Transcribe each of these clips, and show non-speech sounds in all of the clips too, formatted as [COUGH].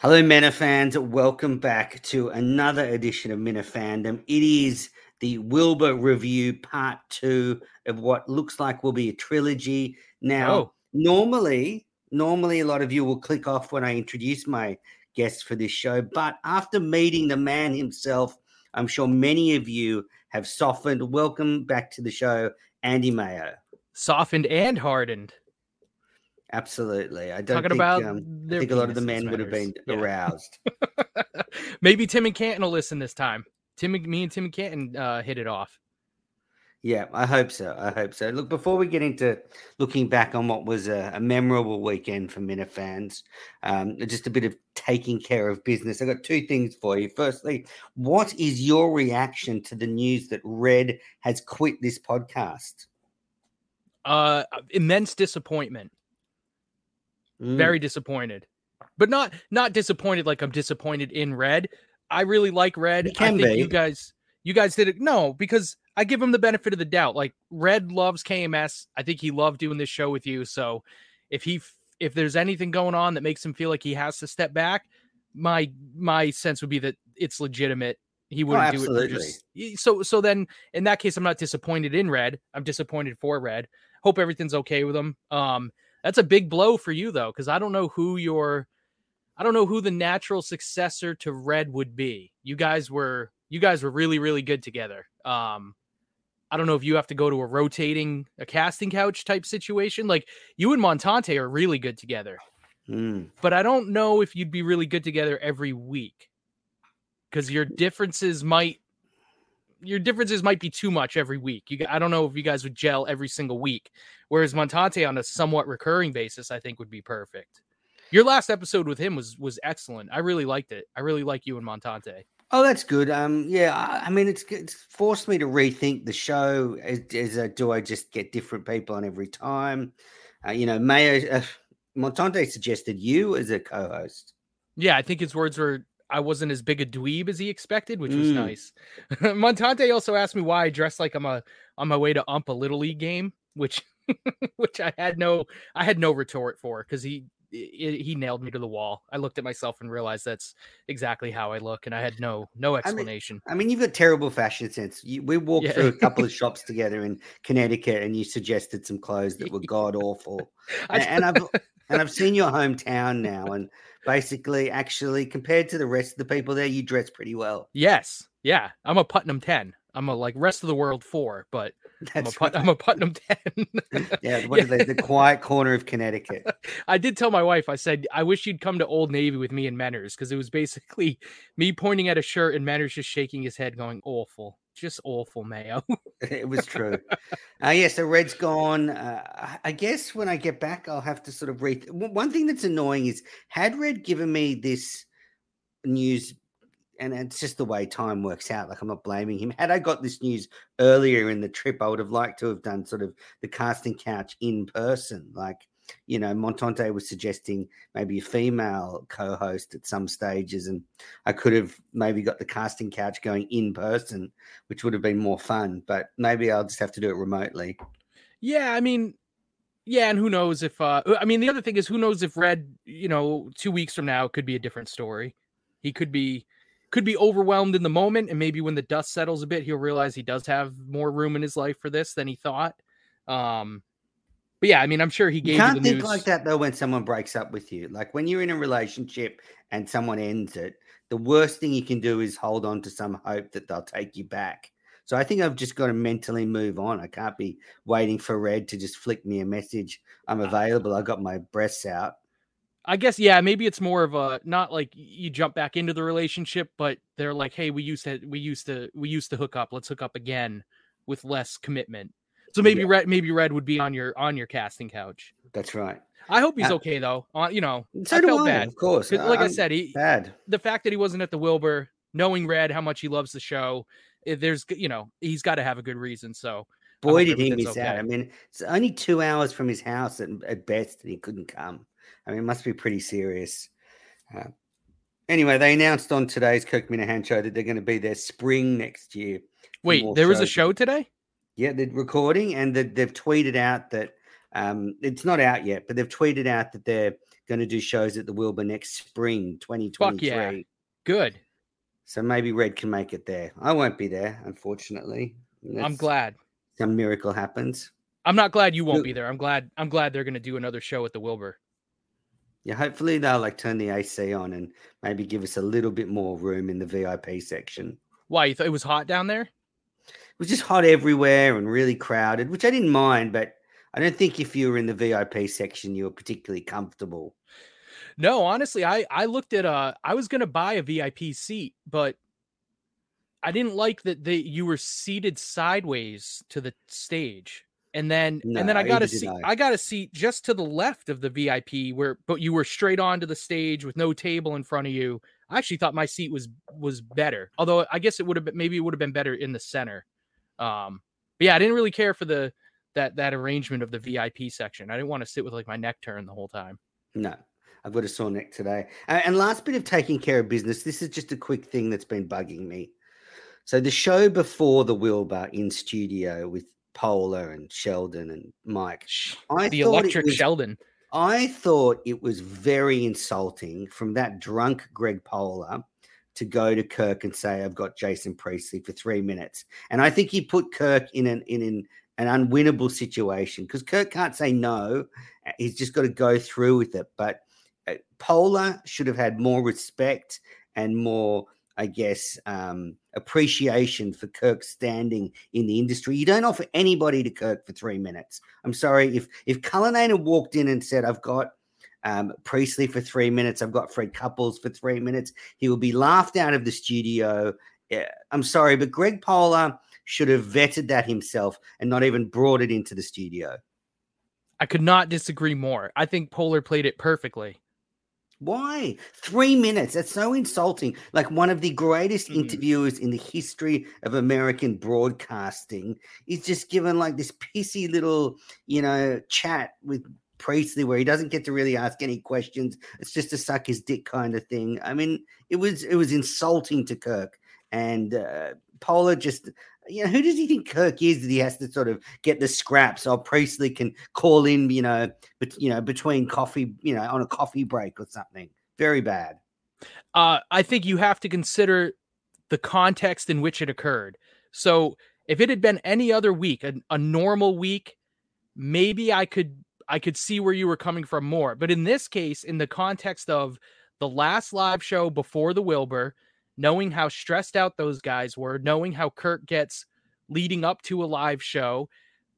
Hello, Minifans. Welcome back to another edition of Minifandom. It is the Wilbur review part two of what looks like will be a trilogy. Now, Oh. normally, normally a lot of you will click off when I introduce my guests for this show, but after meeting the man himself, I'm sure many of you have softened. Welcome back to the show, Andy Mayo. Softened and hardened. Absolutely. I don't Talking think, about um, I think a lot of the men would have been. Yeah. aroused. [LAUGHS] Maybe Tim and Canton will listen this time. Tim, and- me and Tim and Canton uh, hit it off. Yeah, I hope so. I hope so. Look, before we get into looking back on what was a, a memorable weekend for Minifans, um, just a bit of taking care of business. I've got two things for you. Firstly, what is your reaction to the news that Red has quit this podcast? Uh, immense disappointment. Mm, Very disappointed, but not not disappointed like I'm disappointed in Red. I really like Red. You I think be. you guys you guys did it. No, because I give him the benefit of the doubt. Like Red loves KMS. I think he loved doing this show with you. So if he if there's anything going on that makes him feel like he has to step back, my my sense would be that it's legitimate. He wouldn't do it just so so then in that case I'm not disappointed in Red. I'm disappointed for Red. Hope everything's okay with him. Um that's a big blow for you though cuz I don't know who your I don't know who the natural successor to Red would be. You guys were you guys were really really good together. Um I don't know if you have to go to a rotating a casting couch type situation. Like you and Montante are really good together Mm. but I don't know if you'd be really good together every week because your differences might your differences might be too much every week. You, I don't know if you guys would gel every single week. Whereas Montante on a somewhat recurring basis, I think would be perfect. Your last episode with him was was excellent. I really liked it. I really like you and Montante. Oh, that's good. Um, yeah, I, I mean, it's it's forced me to rethink the show. Is, is uh, do I just get different people on every time? Uh, you know, Mayo uh, Montante suggested you as a co-host. Yeah, I think his words were I wasn't as big a dweeb as he expected, which was Mm. nice. [LAUGHS] Montante also asked me why I dressed like I'm a on my way to ump a little league game, which [LAUGHS] which I had no I had no retort for because he i- he nailed me to the wall. I looked at myself and realized that's exactly how I look, and I had no no explanation. I mean, you've got terrible fashion sense. You, we walked Yeah. through a couple of [LAUGHS] shops together in Connecticut, and you suggested some clothes that were god awful. And, and I've and I've seen your hometown now, and basically, actually, compared to the rest of the people there, you dress pretty well. yes, yeah, I'm a Putnam ten. I'm a like rest of the world four, but [LAUGHS] I'm a, right. I'm a Putnam ten. [LAUGHS] yeah. [LAUGHS] What they? The quiet corner of Connecticut. I did tell my wife, I said, I wish you'd come to Old Navy with me and Menners because it was basically me pointing at a shirt and Menners just shaking his head, going, awful, just awful, Mayo. [LAUGHS] it was true. [LAUGHS] Uh, yeah, so Red's gone. Uh, I- I guess when I get back, I'll have to sort of read. One thing that's annoying is had Red given me this news, and it's just the way time works out. Like I'm not blaming him. Had I got this news earlier in the trip, I would have liked to have done sort of the casting couch in person. Like you know, Montante was suggesting maybe a female co-host at some stages, and I could have maybe got the casting couch going in person, which would have been more fun. But maybe I'll just have to do it remotely. yeah, I mean, yeah, and who knows if, uh, I mean, the other thing is, who knows if Red, you know, two weeks from now could be a different story. He could be. Could be overwhelmed in the moment, and maybe when the dust settles a bit, he'll realize he does have more room in his life for this than he thought. Um, but yeah, I mean, I'm sure he gave you, can't think news. like that though when someone breaks up with you. Like when you're in a relationship and someone ends it, the worst thing you can do is hold on to some hope that they'll take you back. So I think I've just got to mentally move on. I can't be waiting for Red to just flick me a message. I'm uh, available. I got my breasts out. I guess yeah, maybe it's more of a not like you jump back into the relationship, but they're like, hey, we used to we used to we used to hook up. Let's hook up again with less commitment. So maybe Yeah. Red maybe Red would be on your on your casting couch. That's right. I hope he's Uh, okay though. Uh, you know, So I felt I, bad. of course, Like I I'm said, he bad. the fact that he wasn't at the Wilbur, knowing Red how much he loves the show, eh, there's you know he's got to have a good reason. So Boy, did he miss out. I mean, it's only two hours from his house at, at best, and he couldn't come. I mean, it must be pretty serious. Uh, anyway, they announced on today's Kirk Minihane show that they're going to be there spring next year. wait, there was a show today. Yeah, they're recording, and that they've tweeted out that um, it's not out yet, but they've tweeted out that they're going to do shows at the Wilbur next spring, 2023. Fuck Yeah. Good. So maybe Red can make it there. I won't be there, unfortunately. That's, I'm glad. Some miracle happens. I'm not glad you won't be there. I'm glad. I'm glad they're going to do another show at the Wilbur. Yeah, hopefully they'll like turn the AC on and maybe give us a little bit more room in the VIP section. Why you thought it was hot down there? It was just hot everywhere and really crowded, which I didn't mind, but I don't think if you were in the VIP section you were particularly comfortable. No, honestly, I I looked at uh I was gonna buy a VIP seat, but I didn't like that they you were seated sideways to the stage. And then no, and then I got a seat I. I got a seat just to the left of the VIP where but you were straight onto the stage with no table in front of you. I actually thought my seat was was better. Although I guess it would have been maybe it would have been better in the center. Um but yeah, I didn't really care for the that that arrangement of the VIP section. I didn't want to sit with like my neck turned the whole time. No, I've got a sore neck today. And last bit of taking care of business. This is just a quick thing that's been bugging me. So the show before the Wilbur in studio with Poehler and Sheldon and Mike. I the electric was, Sheldon. I thought it was very insulting from that drunk Greg Poehler to go to Kirk and say, "I've got Jason Priestley for three minutes," and I think he put Kirk in an in an, an unwinnable situation because Kirk can't say no. He's just got to go through with it. But uh, Poehler should have had more respect and more, I guess, um, appreciation for Kirk's standing in the industry. You don't offer anybody to Kirk for three minutes. I'm sorry if if Cullinane had walked in and said, "I've got." Um, Priestley for three minutes. I've got Fred Couples for three minutes. He will be laughed out of the studio. I'm sorry, but Greg Poehler should have vetted that himself and not even brought it into the studio. I could not disagree more. I think Poehler played it perfectly. Why? Three minutes. That's so insulting. Like one of the greatest mm-hmm. interviewers in the history of American broadcasting is just given like this pissy little, you know, chat with Priestley where he doesn't get to really ask any questions. It's just a suck his dick kind of thing. I mean, it was it was insulting to Kirk. And uh, Poehler just you know, who does he think Kirk is that he has to sort of get the scraps? Or Priestley can call in, you know, but you know, between coffee, you know, on a coffee break or something. Very bad. Uh, I think you have to consider the context in which it occurred. So if it had been any other week, a, a normal week, maybe I could I could see where you were coming from more. But in this case, in the context of the last live show before the Wilbur, knowing how stressed out those guys were, knowing how Kirk gets leading up to a live show,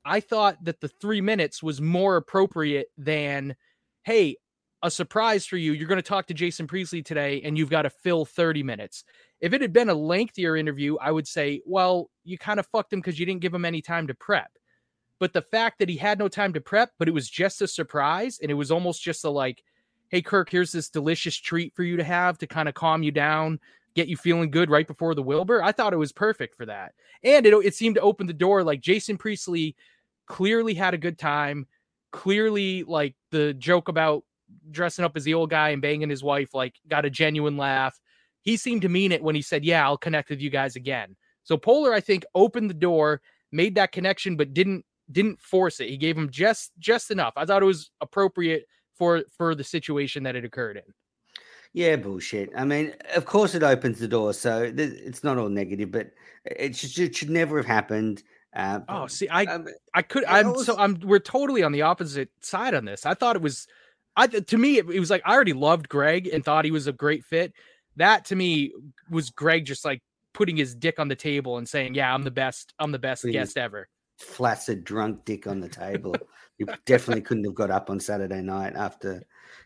I thought that the three minutes was more appropriate than, hey, a surprise for you. You're going to talk to Jason Priestley today and you've got to fill 30 minutes. If it had been a lengthier interview, I would say, well, you kind of fucked him because you didn't give him any time to prep. But the fact that he had no time to prep, but it was just a surprise and it was almost just a like, hey, Kirk, here's this delicious treat for you to have to kind of calm you down, get you feeling good right before the Wilbur. I thought it was perfect for that. And it, it seemed to open the door. Like Jason Priestley clearly had a good time. Clearly, like the joke about dressing up as the old guy and banging his wife, like got a genuine laugh. He seemed to mean it when he said, Yeah, I'll connect with you guys again. So Poehler, I think, opened the door, made that connection, but didn't didn't force it. He gave him just just enough. I thought it was appropriate for for the situation that it occurred in. Yeah, bullshit. I mean, of course it opens the door, so it's not all negative, but it should, it should never have happened. Uh, oh, see, I um, I could I'm so I'm we're totally on the opposite side on this. I thought it was, I to me it, it was like I already loved Greg and thought he was a great fit. That to me was Greg just like putting his dick on the table and saying, "Yeah, I'm the best. I'm the best guest ever." Flaccid drunk dick on the table. you definitely couldn't have got up on Saturday night after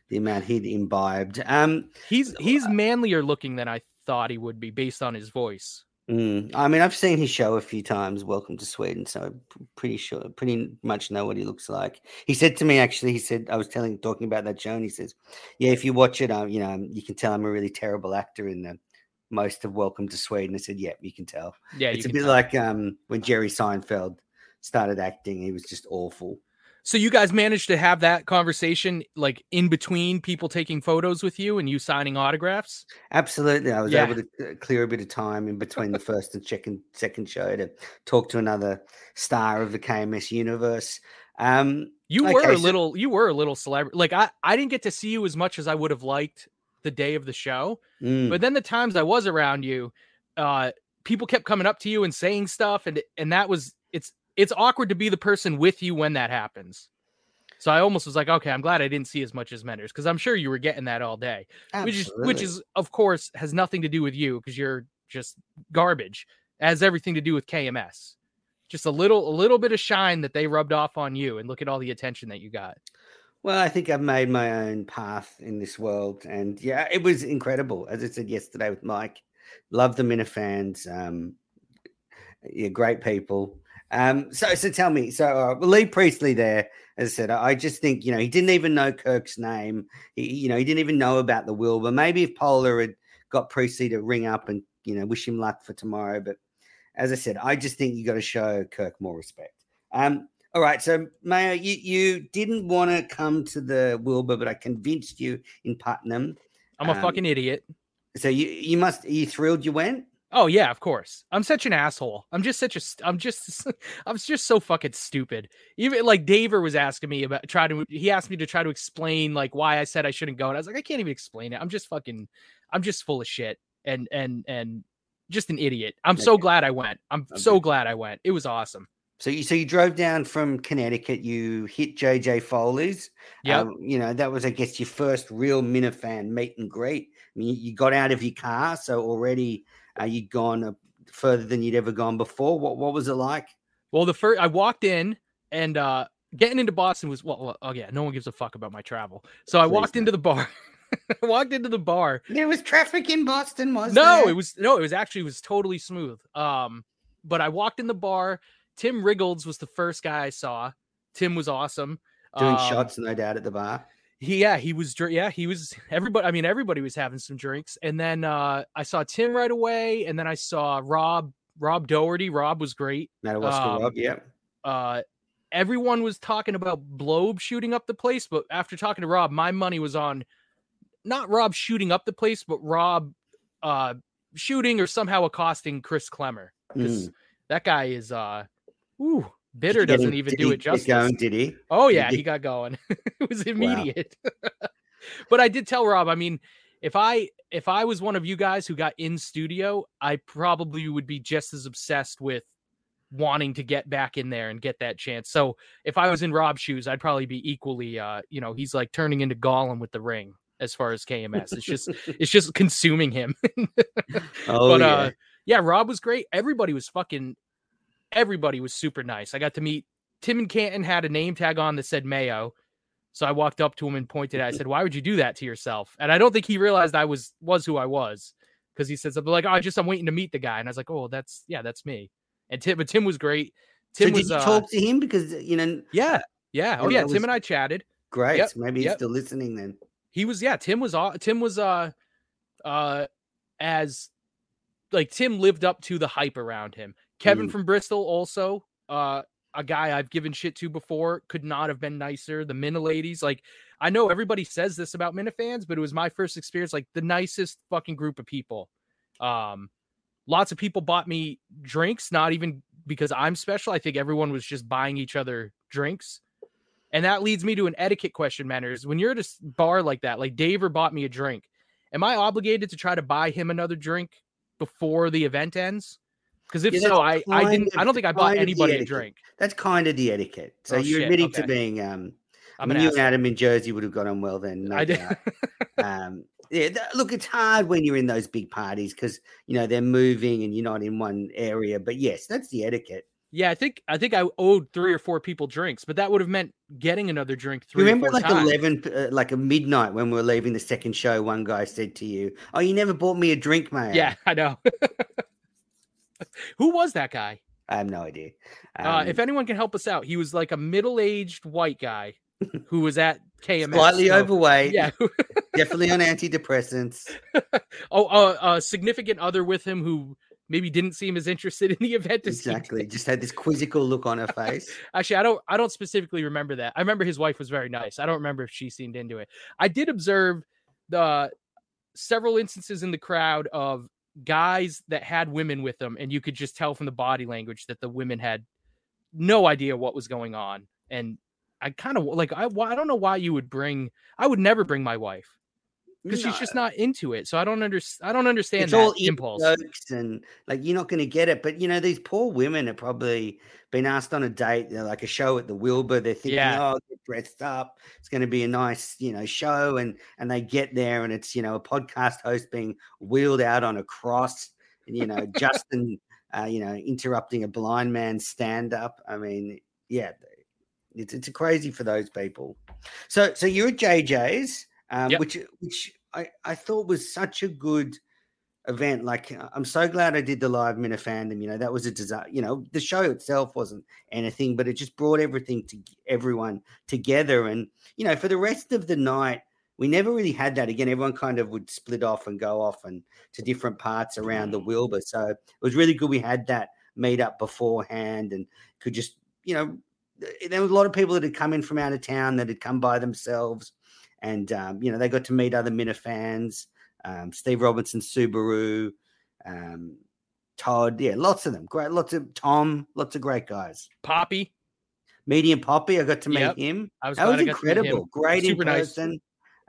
the amount he'd imbibed. Um, he's he's uh, manlier looking than I thought he would be based on his voice. Mm, I mean, I've seen his show a few times. Welcome to Sweden, so I'm pretty sure, pretty much know what he looks like. He said to me, actually, he said I was telling, talking about that show, and he says, "Yeah, if you watch it, um, you know, you can tell I'm a really terrible actor in the most of Welcome to Sweden." I said, "Yeah, you can tell. Yeah, it's a bit tell. like um when Jerry Seinfeld started acting; he was just awful." So you guys managed to have that conversation like in between people taking photos with you and you signing autographs? Absolutely. I was yeah. able to uh, clear a bit of time in between the [LAUGHS] first and second second show to talk to another star of the KMS universe. Um, You were a so- little, you were a little celebrity. Like I, I didn't get to see you as much as I would have liked the day of the show. mm, But then the times I was around you, uh, people kept coming up to you and saying stuff, and and that was it's it's awkward to be the person with you when that happens. So I almost was like, okay, I'm glad I didn't see as much as Menders because I'm sure you were getting that all day, which is which is of course has nothing to do with you because you're just garbage. It has everything to do with KMS. Just a little a little bit of shine that they rubbed off on you, and look at all the attention that you got. Well, I think I've made my own path in this world, and yeah, it was incredible. As I said yesterday with Mike, love the Minifans. Um, you're great people. Um, so, so tell me, so uh, Lee Priestley there, as I said, I just think you know he didn't even know Kirk's name. He, you know, he didn't even know about the will. But maybe if Poehler had got Priestley to ring up and you know wish him luck for tomorrow. But as I said, I just think you got to show Kirk more respect. Um, all right, so Mayo, you you didn't want to come to the Wilbur, but I convinced you in Putnam. I'm a Um, fucking idiot. So you you must are you thrilled you went? Oh yeah, of course. I'm such an asshole. I'm just such a. I'm just. [LAUGHS] I'm just so fucking stupid. Even like Daver was asking me about trying to. He asked me to try to explain like why I said I shouldn't go, and I was like, I can't even explain it. I'm just fucking. I'm just full of shit and and and just an idiot. I'm so glad I went. I'm so glad I went. It was awesome. So you so you drove down from Connecticut. You hit JJ Foley's. Yeah. Um, you know that was I guess your first real Minifan meet and greet. I mean, you got out of your car, so already uh, you'd gone further than you'd ever gone before. What what was it like? well, the first I walked in and uh getting into Boston was well, well. Oh yeah, no one gives a fuck about my travel. So I Please walked don't. into the bar. I [LAUGHS] walked into the bar There was traffic in Boston, was no there? it was no it was actually it was totally smooth um but i walked in the bar tim riggles was the first guy i saw tim was awesome doing Um, shots, no doubt, at the bar. He yeah he was yeah he was everybody i mean everybody was having some drinks and then uh i saw tim right away and then i saw rob rob doherty rob was great Madawaska um, Rob, yeah. uh everyone was talking about blobe shooting up the place but after talking to rob my money was on not rob shooting up the place but rob uh shooting or somehow accosting chris clemmer because that guy is uh ooh bitter Did he get doesn't even do it justice. Going, did he? oh yeah he- he got going. [LAUGHS] It was immediate. [LAUGHS] But i did tell rob i mean if i if i was one of you guys who got in studio i probably would be just as obsessed with wanting to get back in there and get that chance. So if i was in rob's shoes i'd probably be equally uh you know he's like turning into gollum with the ring as far as kms it's just [LAUGHS] it's just consuming him. Oh but yeah. uh yeah rob was great. Everybody was fucking everybody was super nice. I got to meet tim and canton had a name tag on that said mayo. So i walked up to him and pointed at i said why would you do that to yourself? And i don't think he realized i was was who i was because he said something like oh i just i'm waiting to meet the guy. And i was like oh that's yeah that's me. And tim but tim was great. So tim did was you uh, talk to him? Because you know yeah yeah. Oh Oh, yeah tim and i chatted. Great. Yep, Maybe he's yep. still listening then. he was yeah tim was tim was uh uh as like tim lived up to the hype around him kevin Mm. from bristol also uh a guy i've given shit to before could not have been nicer the mina ladies like i know everybody says this about mina fans but it was my first experience like the nicest fucking group of people um lots of people bought me drinks not even because i'm special i think everyone was just buying each other drinks and that leads me to an etiquette question, Manners. When you're at a bar like that, like Daver bought me a drink, am I obligated to try to buy him another drink before the event ends? Because if Yeah, so, I I didn't. of- I don't think I bought kind of the anybody a drink. That's kind of the etiquette. So Oh, you're shit, admitting to being um I I'm mean, you and. Adam in Jersey would have got on well then. No I did. [LAUGHS] um, yeah, th- look, it's hard when you're in those big parties because you know they're moving and you're not in one area. But yes, that's the etiquette. yeah, I think I think I owed three or four people drinks, but that would have meant getting another drink You three. remember or four like times. eleven, uh, like a midnight when we were leaving the second show. One guy said to you, "Oh, you never bought me a drink, mate." Yeah, I know. [LAUGHS] [LAUGHS] Who was that guy? I have no idea. uh, Um, if anyone can help us out, he was like a middle-aged white guy [LAUGHS] who was at KMS. slightly so- overweight, Yeah, [LAUGHS] definitely on antidepressants. oh, uh, a significant other with him who maybe didn't seem as interested in the event as Exactly, did. just had this quizzical look on her face. Actually, I don't. I don't specifically remember that. I remember his wife was very nice. I don't remember if she seemed into it. I did observe the several instances in the crowd of guys that had women with them, and you could just tell from the body language that the women had no idea what was going on, and I kind of like I I don't know why you would bring. I would never bring my wife because she's just not into it. So I don't understand. I don't understand it's that all impulse. jokes and like you're not going to get it. But you know, these poor women have probably been asked on a date, you know, like a show at the Wilbur. They're thinking, Yeah. "Oh, get dressed up. It's going to be a nice, you know, show." And and they get there, and it's you know a podcast host being wheeled out on a cross, and you know [LAUGHS] Justin, uh, you know, interrupting a blind man stand up. I mean, yeah, it's it's crazy for those people. So so you're at JJ's, um, Yep. which which I I thought was such a good event. Like uh, I'm so glad I did the live Minifandom. You know that was a disaster. You know the show itself wasn't anything, but it just brought everything to everyone together. And you know for the rest of the night. We never really had that again. Everyone kind of would split off and go off and to different parts around the Wilbur. So it was really good. We had that meet up beforehand and could just, you know, there was a lot of people that had come in from out of town that had come by themselves, and um, you know they got to meet other Minifans, um, Steve Robinson, Subaru, um, Todd, yeah, lots of them, great, lots of Tom, lots of great guys. Poppy. Medium Poppy, I got to meet Yep. him. I was That was I got to meet him. incredible, great in Super nice. person.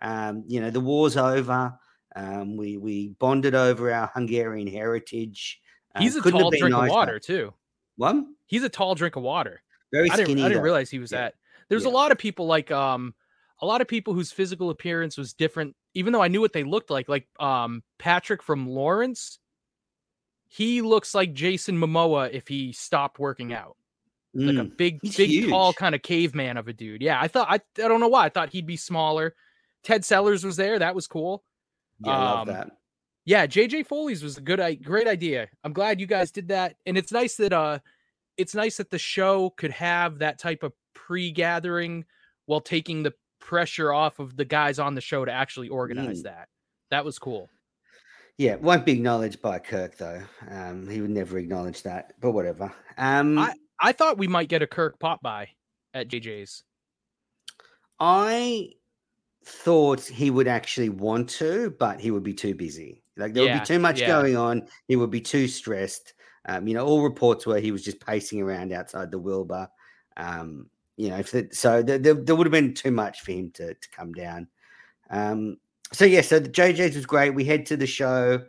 Um, you know, the war's over. Um, we we bonded over our Hungarian heritage. Uh, He's a tall drink of water too. One He's a tall drink of water. very I didn't, skinny. I didn't realize he was Yeah. that. There's Yeah. a lot of people like um a lot of people whose physical appearance was different, even though I knew what they looked like. Like um Patrick from Lawrence, he looks like Jason Momoa if he stopped working out. Like a Mm. big, big, tall kind of caveman of a dude. Yeah, I thought I I don't know why I thought he'd be smaller. Ted Sellers was there. That was cool. Yeah, I love um, that. Yeah, JJ Foley's was a good, great idea. I'm glad you guys did that, and it's nice that uh, it's nice that the show could have that type of pre-gathering while taking the pressure off of the guys on the show to actually organize Mm. that. That was cool. Yeah, won't be acknowledged by Kirk though. Um, he would never acknowledge that, but whatever. Um, I, I thought we might get a Kirk pop by at JJ's. I thought he would actually want to, but he would be too busy. Like there would be too much yeah. going on. He would be too stressed. Um, you know, all reports were he was just pacing around outside the Wilbur. Um, you know, if the, so there, there, there would have been too much for him to to come down. Um, so yeah, so the JJ's was great. We head to the show.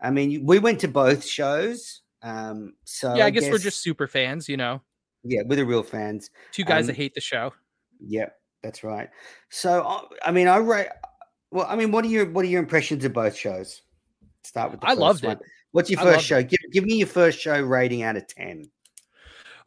I mean, we went to both shows. Um, so yeah, I, guess, we're just super fans, you know, yeah, we're the real fans. two guys Um, that hate the show. Yeah, that's right. So uh, I mean, I rate. Well, I mean, what are your what are your impressions of both shows? Start with the I loved one. it. What's your first show? Give, give me your first show rating out of ten.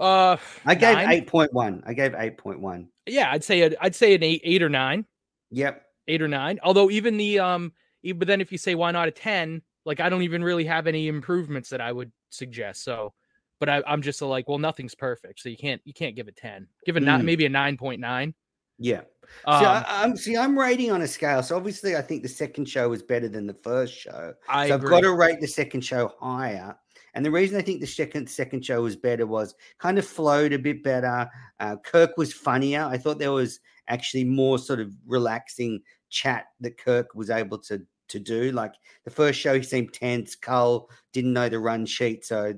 Uh, I gave nine? eight point one. I gave eight point one. Yeah, I'd say a, I'd say an eight, eight or nine. Yep. eight or nine. Although even the um, e- but then if you say why not a ten, like I don't even really have any improvements that I would suggest. So, but I, I'm just like, well, nothing's perfect, so you can't you can't give a ten. Give a Mm. maybe a nine point nine. Yeah. Um, see, I, I'm see. I'm rating on a scale. So obviously, I think the second show was better than the first show. I so I've got to rate the second show higher. And the reason I think the second second show was better was kind of flowed a bit better. Uh, Kirk was funnier. I thought there was actually more sort of relaxing chat that Kirk was able to to do. Like the first show, he seemed tense. Carl didn't know the run sheet, so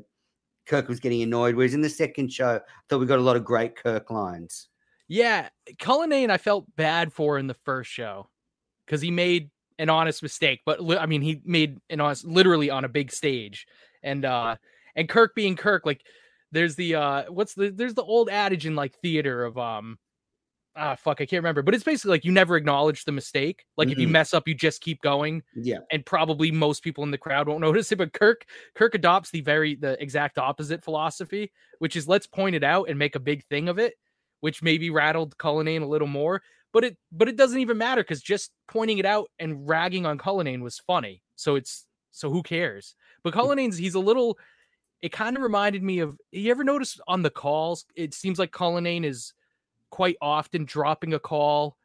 Kirk was getting annoyed. Whereas in the second show, I thought we got a lot of great Kirk lines. Yeah, Cullinane I felt bad for in the first show because he made an honest mistake, but I mean he made an honest literally on a big stage, and uh and Kirk being Kirk, like there's the uh what's the there's the old adage in like theater of um ah fuck I can't remember, but it's basically like you never acknowledge the mistake. Like if you Mhm. mess up, you just keep going, Yeah, and probably most people in the crowd won't [LAUGHS] notice it. But Kirk Kirk adopts the very the exact opposite philosophy, which is let's point it out and make a big thing of it, which maybe rattled Cullinane a little more. But it but it doesn't even matter because just pointing it out and ragging on Cullinane was funny. So it's so who cares? But Cullinane's he's a little. It kind of reminded me of. You ever notice on the calls? It seems like Cullinane is quite often dropping a call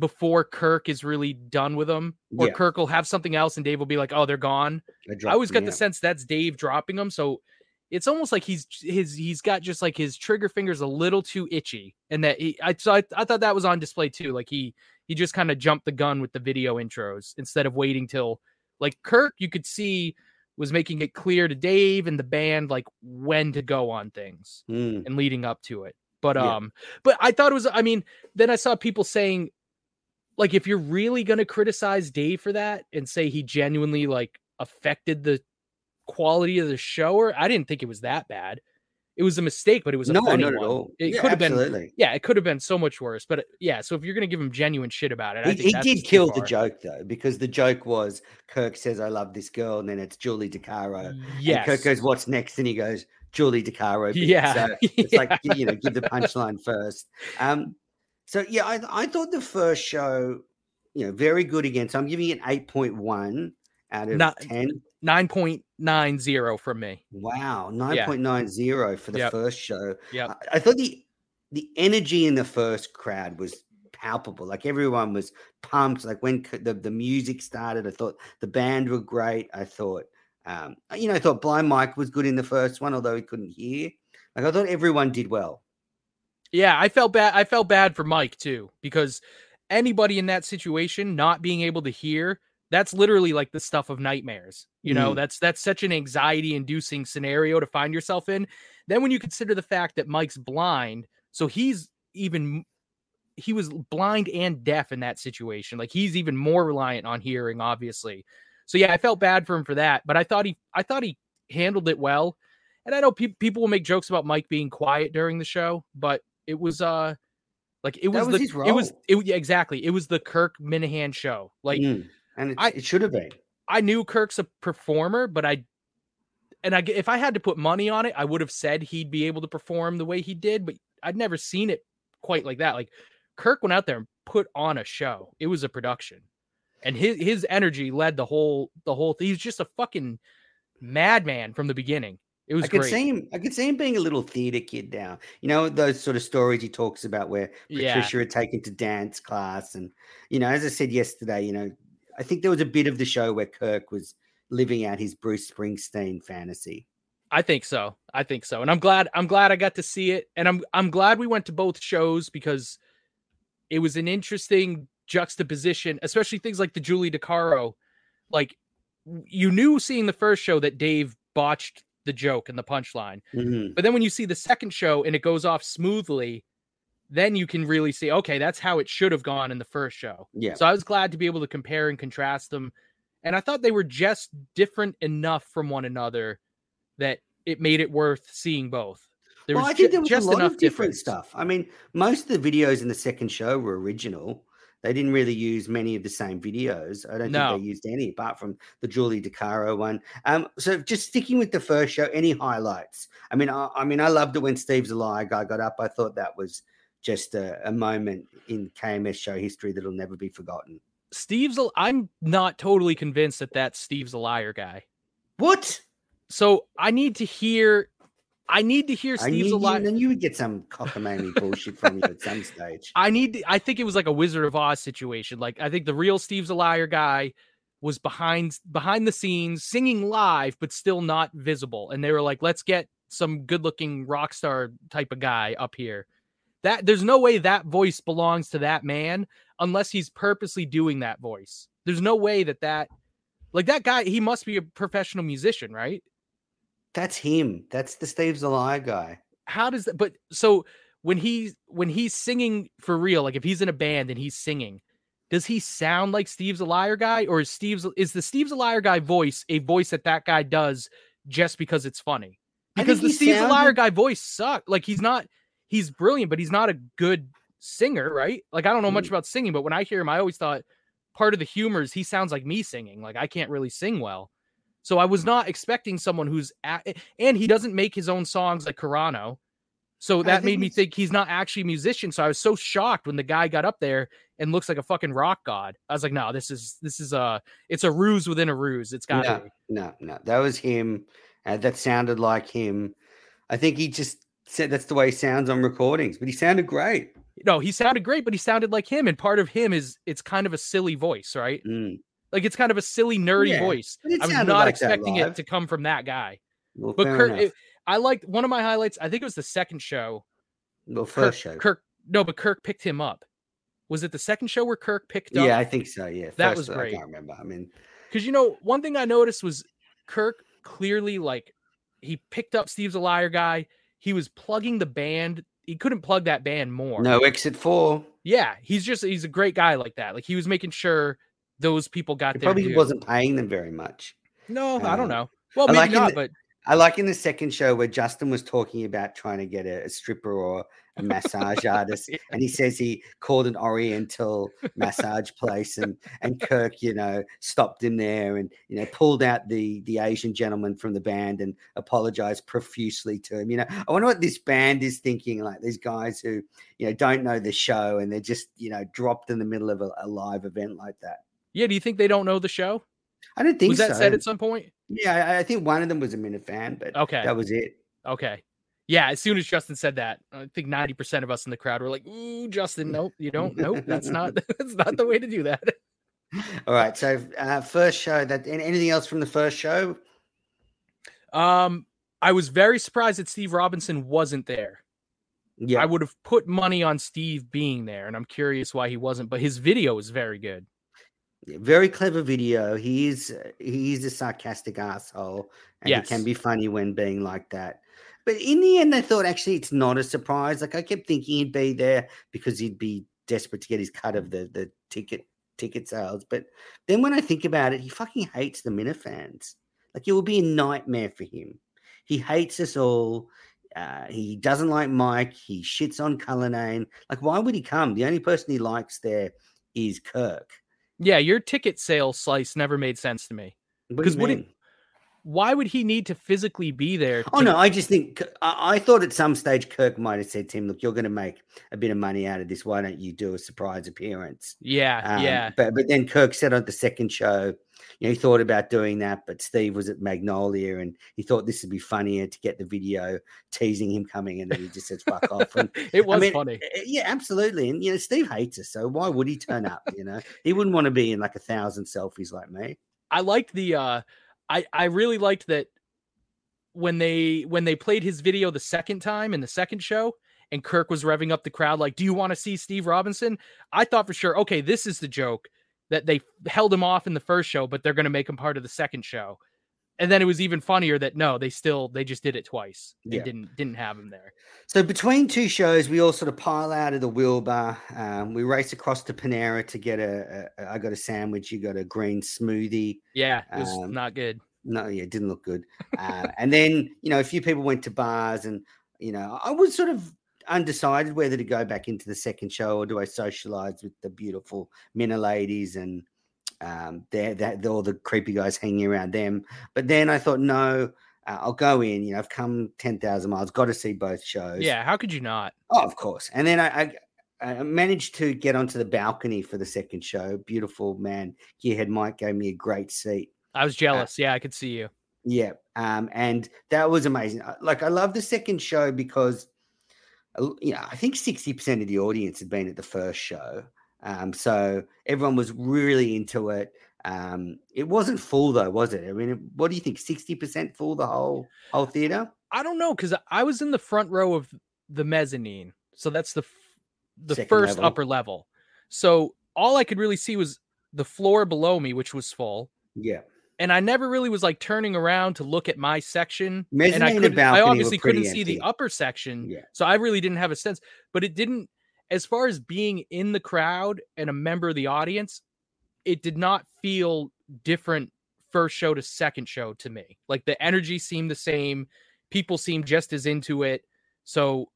before Kirk is really done with them, or Yeah. Kirk will have something else and Dave will be like, "Oh, they're gone." I always got the out. sense that's Dave dropping them, so it's almost like he's his he's got just like his trigger fingers a little too itchy, and that he I so I, I thought that was on display too. Like he he just kind of jumped the gun with the video intros instead of waiting till like Kirk you could see was making it clear to Dave and the band like when to go on things Mm. and leading up to it. But Yeah. um, but I thought it was. I mean, then I saw people saying, like, if you're really gonna criticize Dave for that and say he genuinely like affected the quality of the show, or I didn't think it was that bad. It was a mistake, but it was a no, funny not at all. It Yeah, could have been yeah, it could have been so much worse. But uh, yeah, so if you're gonna give him genuine shit about it, I He, think he did kill the joke though, because the joke was Kirk says, "I love this girl," and then it's Julie DiCaro. Yes. And Kirk goes, "What's next?" And he goes, "Julie DiCaro." Yeah. So [LAUGHS] it's like you know, give the [LAUGHS] punchline first. Um, so yeah, I, I thought the first show, you know, very good again. So I'm giving it eight point one out of Not- ten. Nine point nine zero from me. Wow, nine point nine zero for the Yep. first show. Yeah. I, I thought the the energy in the first crowd was palpable. Like everyone was pumped. Like when the, the music started, I thought the band were great. I thought, um, you know, I thought Blind Mike was good in the first one, although he couldn't hear. Like I thought everyone did well. Yeah, I felt bad. I felt bad for Mike too because anybody in that situation not being able to hear, that's literally like the stuff of nightmares. You know, Mhm. that's that's such an anxiety inducing scenario to find yourself in. Then when you consider the fact that Mike's blind, so he's even he was blind and deaf in that situation. Like he's even more reliant on hearing obviously. So yeah, I felt bad for him for that, but I thought he I thought he handled it well. And I know pe- people will make jokes about Mike being quiet during the show, but it was uh like it was, was the it was it yeah, exactly. It was the Kirk Minahan show. Like Mm. And it, I- it should have been. I knew Kirk's a performer, but I and I if I had to put money on it, I would have said he'd be able to perform the way he did, but I'd never seen it quite like that. Like Kirk went out there and put on a show. It was a production. And his his energy led the whole the whole thing. He's just a fucking madman from the beginning. It was I could great. see him. I could see him being a little theater kid now. You know those sort of stories he talks about where Yeah. Patricia had taken to dance class, and you know, as I said yesterday, you know, I think there was a bit of the show where Kirk was living out his Bruce Springsteen fantasy. I think so. I think so. And I'm glad I'm glad I got to see it. And I'm I'm glad we went to both shows because it was an interesting juxtaposition, especially things like the Julie DiCaro. Like you knew seeing the first show that Dave botched the joke and the punchline. Mhm. But then when you see the second show and it goes off smoothly, then you can really see, okay, that's how it should have gone in the first show. Yeah, So I was glad to be able to compare and contrast them. And I thought they were just different enough from one another that it made it worth seeing both. There well, was I think there was just a lot enough of different difference. stuff. I mean, most of the videos in the second show were original. They didn't really use many of the same videos. I don't No. think they used any apart from the Julie DiCaro one. Um, so just sticking with the first show, any highlights? I mean, I, I mean, I loved it when Steve's a liar guy got up. I thought that was just a, a moment in KMS show history that'll never be forgotten. Steve's, a, I'm not totally convinced that that's Steve's a liar guy. What? So I need to hear, I need to hear Steve's a liar. then you would get some cockamamie [LAUGHS] bullshit from you at some stage. I need. to- I think it was like a Wizard of Oz situation. Like I think the real Steve's a liar guy was behind behind the scenes singing live, but still not visible. And they were like, "Let's get some good looking rock star type of guy up here." That there's no way that voice belongs to that man unless he's purposely doing that voice. There's no way that that like that guy. He must be a professional musician, right? That's him. That's the Steve's a liar guy. how does that but so when he's when he's singing for real like if he's in a band and he's singing does he sound like steve's a liar guy or is steve's is the steve's a liar guy voice a voice that that guy does just because it's funny because the he steve's a liar guy voice sucked like he's not he's brilliant but he's not a good singer right like i don't know much Mm. about singing but when i hear him i always thought part of the humor is he sounds like me singing like i can't really sing well so I was not expecting someone who's at, and he doesn't make his own songs like Carano. So that made me think he's not actually a musician. So I was so shocked when the guy got up there and looks like a fucking rock god. I was like, no, this is this is a it's a ruse within a ruse. It's got no, be. no, no. That was him. Uh, that sounded like him. I think he just said that's the way he sounds on recordings, but he sounded great. No, he sounded great, but he sounded like him. And part of him is it's kind of a silly voice, right? Mm. Like it's kind of a silly, nerdy Yeah, voice. I was not like expecting it to come from that guy. Well, But Kurt, it- I liked one of my highlights. I think it was the second show. well, Kirk, first show. Kirk, no, but Kirk picked him up. Was it the second show where Kirk picked up? yeah, I think so. Yeah, That first was great. I can't remember. I mean, Because you know, one thing I noticed was Kirk clearly like he picked up Steve's a liar guy. He was plugging the band he couldn't plug that band more. No exit four. Yeah, he's just he's a great guy like that. Like he was making sure those people got He their probably due. wasn't paying them very much. No, I uh, don't know. Well, maybe like not, the- but I like in the second show where Justin was talking about trying to get a, a stripper or a massage [LAUGHS] artist, Yeah. and he says he called an Oriental massage place, and and Kirk, you know, stopped him there, and you know, pulled out the the Asian gentleman from the band and apologized profusely to him. You know, I wonder what this band is thinking. Like these guys who you know don't know the show, and they're just you know dropped in the middle of a, a live event like that. yeah. Do you think they don't know the show? I don't think Was that so. said at some point? Yeah, I, I think one of them was a minute fan, but Okay. that was it. Okay. Yeah, as soon as Justin said that, I think 90% of us in the crowd were like, "Ooh, Justin, [LAUGHS] nope, you don't. Nope, that's not [LAUGHS] that's not the way to do that." [LAUGHS] All right. So uh, first show that anything else from the first show? Um I was very surprised that Steve Robinson wasn't there. Yeah. I would have put money on Steve being there, and I'm curious why he wasn't, but his video is very good. Very clever video. He is he's a sarcastic asshole, and he can be funny when being like that. But in the end, I thought actually it's not a surprise. Like I kept thinking he'd be there because he'd be desperate to get his cut of the the ticket ticket sales. But then when I think about it, he fucking hates the Minifans. Like it will be a nightmare for him. He hates us all. Uh, he doesn't like Mike. He shits on Cullinane. Like, why would he come? The only person he likes there is Kirk. Yeah, your ticket sales slice never made sense to me. Because what do 'Cause you would it- mean? Why would he need to physically be there? Oh to- no, I just think I, I thought at some stage Kirk might have said to him, "Look, you're going to make a bit of money out of this. Why don't you do a surprise appearance?" Yeah, Um, yeah. But but then Kirk said on the second show, you know, he thought about doing that, but Steve was at Magnolia and he thought this would be funnier to get the video teasing him coming, and then he just said, "Fuck off." And [LAUGHS] It was mean, funny. uh, yeah, absolutely. And you know, Steve hates us, so why would he turn up? You know, he wouldn't want to be in like a thousand selfies like me. I liked the uh I I really liked that when they when they played his video the second time in the second show and Kirk was revving up the crowd like, "Do you want to see Steve Robinson?" I thought for sure, okay, this is the joke that they held him off in the first show, but they're going to make him part of the second show. And then it was even funnier that no, they still they just did it twice. They Yeah. didn't didn't have him there. So between two shows, we all sort of pile out of the Wilbur. Um, we race across to Panera to get a, a. I got a sandwich. You got a green smoothie. Yeah, it was Um, not good. No, yeah, it didn't look good. Uh, and then you know a few people went to bars, and you know I was sort of undecided whether to go back into the second show or do I socialize with the beautiful Minna ladies and um, they're, they're all the creepy guys hanging around them. But then I thought, no, uh, I'll go in. You know, I've come ten thousand miles, got to see both shows. Yeah, how could you not? Oh, of course. And then I, I, I managed to get onto the balcony for the second show. Beautiful man. Gearhead Mike gave me a great seat. I was jealous. yeah, I could see you. Yeah. Um, and that was amazing. Uh, Like, I love the second show because, uh, you know, I think 60% of the audience had been at the first show. Um, so everyone was really into it. Um, it wasn't full though, was it? I mean, what do you think? 60% full the whole whole theater? I don't know because I was in the front row of the mezzanine, so that's the f- the Second first level. upper level. So all I could really see was the floor below me, which was full, Yeah. and I never really was like turning around to look at my section. and Mezzanine I and couldn't, I obviously couldn't pretty see the upper section, Yeah. so I really didn't have a sense. But it didn't, as far as being in the crowd and a member of the audience, it did not feel different first show to second show to me. Like the energy seemed the same, people seemed just as into it. So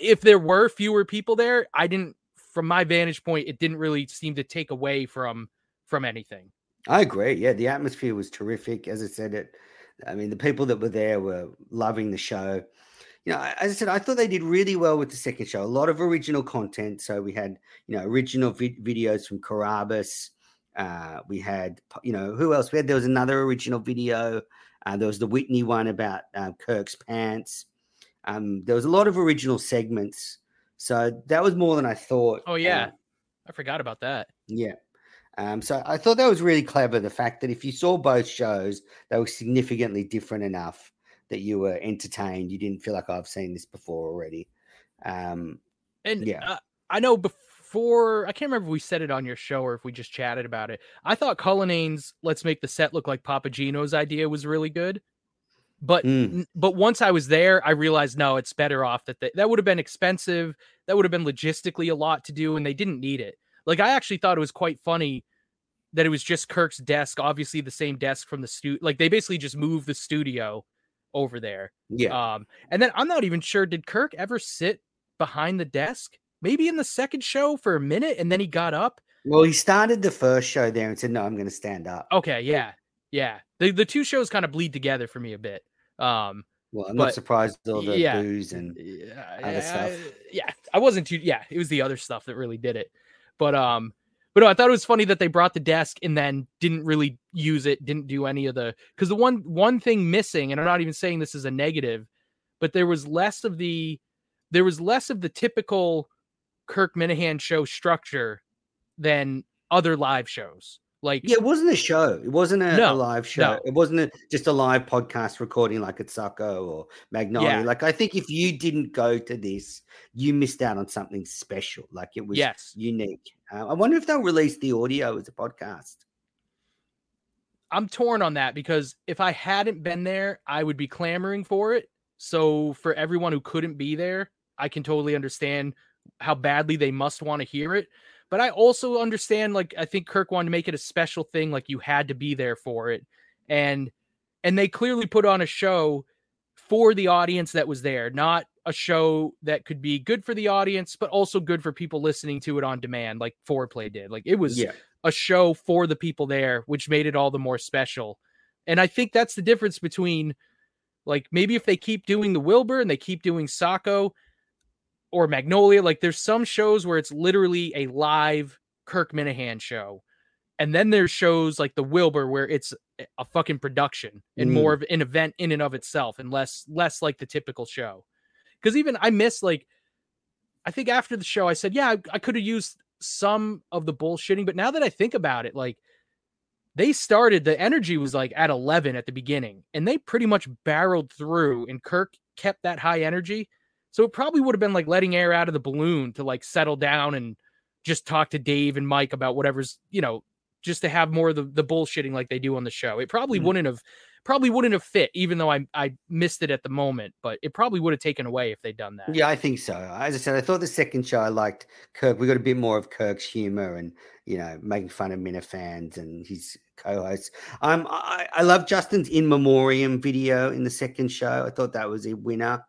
if there were fewer people there, I didn't, from my vantage point, it didn't really seem to take away from from anything. I agree. Yeah, the atmosphere was terrific. As I said, it. I mean, the people that were there were loving the show. You know, as I said, I thought they did really well with the second show. A lot of original content. So we had, you know, original vid- videos from Carabas. Uh, we had, you know, who else? We had there was another original video. Uh, there was the Whitney one about uh, Kirk's pants. Um, there was a lot of original segments. So that was more than I thought. Oh yeah. I forgot about that. yeah. Um, so I thought that was really clever. The fact that if you saw both shows, they were significantly different enough that you were entertained. You didn't feel like "Oh, I've seen this before already. Um, And Yeah. uh, I know before I can't remember if we said it on your show or if we just chatted about it. I thought Cullinane's "Let's make the set look like Papa Gino's" idea was really good. But Mm. but once I was there, I realized no, it's better off that they, that would have been expensive. That would have been logistically a lot to do, and they didn't need it. Like I actually thought it was quite funny that it was just Kirk's desk, obviously the same desk from the studio. Like they basically just moved the studio over there. Yeah. Um, and then I'm not even sure did Kirk ever sit behind the desk? Maybe in the second show for a minute, and then he got up. well, he started the first show there and said, "No, I'm going to stand up." Okay, yeah, yeah. The the two shows kind of bleed together for me a bit. Um, Well, I'm but- not surprised all the yeah. booze and yeah, other stuff. I- yeah, I wasn't too. Yeah, it was the other stuff that really did it. But um, but no, I thought it was funny that they brought the desk and then didn't really use it, didn't do any of the because the one one thing missing, and I'm not even saying this is a negative, but there was less of the there was less of the typical Kirk Minihane show structure than other live shows. Like yeah, it wasn't a show. It wasn't a, No, a live show. no. It wasn't a, just a live podcast recording like at Sacco or Magnolia. Yeah. Like I think if you didn't go to this, you missed out on something special. Like it was yes, unique. Uh, I wonder if they'll release the audio as a podcast. I'm torn on that because if I hadn't been there, I would be clamoring for it. So for everyone who couldn't be there, I can totally understand how badly they must want to hear it. But I also understand like I think Kirk wanted to make it a special thing like you had to be there for it. And and they clearly put on a show for the audience that was there, not a show that could be good for the audience but also good for people listening to it on demand like Foreplay did. Like it was Yeah. a show for the people there, which made it all the more special. And I think that's the difference between like maybe if they keep doing the Wilbur and they keep doing Sacco or Magnolia, like there's some shows where it's literally a live Kirk Minihane show. And then there's shows like the Wilbur where it's a fucking production and Mm. more of an event in and of itself and less less like the typical show. Cuz even I miss like I think after the show I said, yeah, I, I could have used some of the bullshitting, but now that I think about it, like they started the energy was like at 11 at the beginning and they pretty much barreled through and Kirk kept that high energy. So it probably would have been like letting air out of the balloon to like settle down and just talk to Dave and Mike about whatever's, you know, just to have more of the, the bullshitting like they do on the show. It probably Mm. wouldn't have probably wouldn't have fit, even though I I missed it at the moment, but it probably would have taken away if they'd done that. Yeah, I think so. As I said, I thought the second show I liked Kirk. We got a bit more of Kirk's humor and you know making fun of Minifans and his co-hosts. Um, I, I love Justin's in memoriam video in the second show. I thought that was a winner.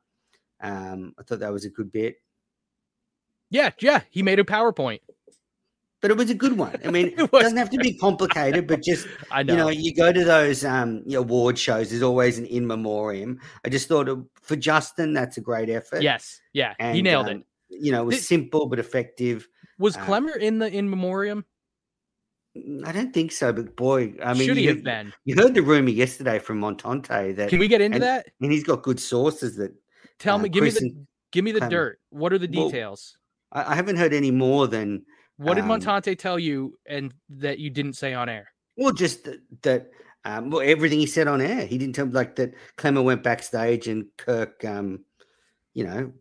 Um, I thought that was a good bit, Yeah, yeah. He made a PowerPoint. but it was a good one. I mean, [LAUGHS] It it doesn't have to be complicated, but just [LAUGHS] I know. you know, you go to those um award shows. There's always an in memoriam. I just thought it, for Justin, that's a great effort. yes, yeah. he nailed um, it. You know, it was Did- simple but effective. Was uh, Clemmer in the in memoriam? I don't think so, but boy, I mean, Should he you, have been? you heard the rumor yesterday from Montante that, Can we get into and- that? and he's got good sources that Tell uh, me, give me the give me the Clemmer- dirt. What are the Well, details? I, I haven't heard any more than What did um, Montante tell you and that you didn't say on air? well, just that, that um, well, everything he said on air. He didn't tell me like that. Clemmer went backstage and Kirk, um, you know,